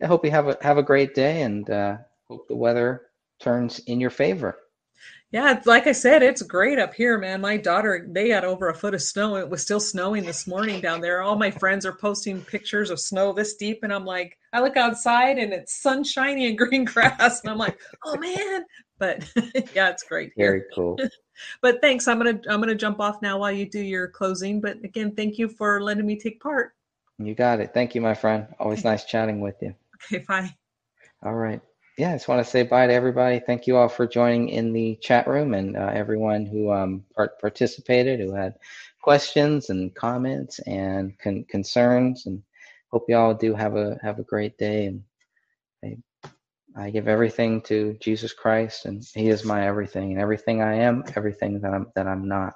S1: I hope you have a have a great day, and uh, hope the weather turns in your favor.
S2: Yeah, like I said, it's great up here, man. My daughter, they had over a foot of snow. It was still snowing this morning down there. All my friends are posting pictures of snow this deep, and I'm like, I look outside and it's sunshiny and *laughs* green grass, and I'm like, oh man. But *laughs* yeah, it's great here.
S1: Very cool. *laughs*
S2: But thanks. I'm gonna I'm gonna jump off now while you do your closing. But again, thank you for letting me take part.
S1: You got it. Thank you, my friend. Always nice chatting with you.
S2: Okay, bye.
S1: All right. Yeah, I just want to say bye to everybody. Thank you all for joining in the chat room and uh, everyone who um, part- participated, who had questions and comments and con- concerns. And hope you all do have a have a great day. And I, I give everything to Jesus Christ, and He is my everything, and everything I am, everything that I'm that I'm not.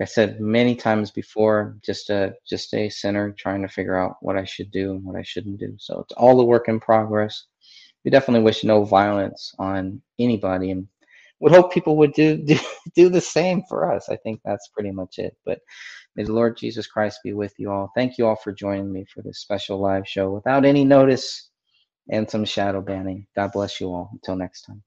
S1: I said many times before, just a just a sinner trying to figure out what I should do and what I shouldn't do. So it's all a work in progress we definitely wish no violence on anybody and would hope people would do, *laughs* do do the same for us. I think that's pretty much it. But may the Lord Jesus Christ be with you all. Thank you all for joining me for this special live show without any notice and some shadow banning. God bless you all. Until next time.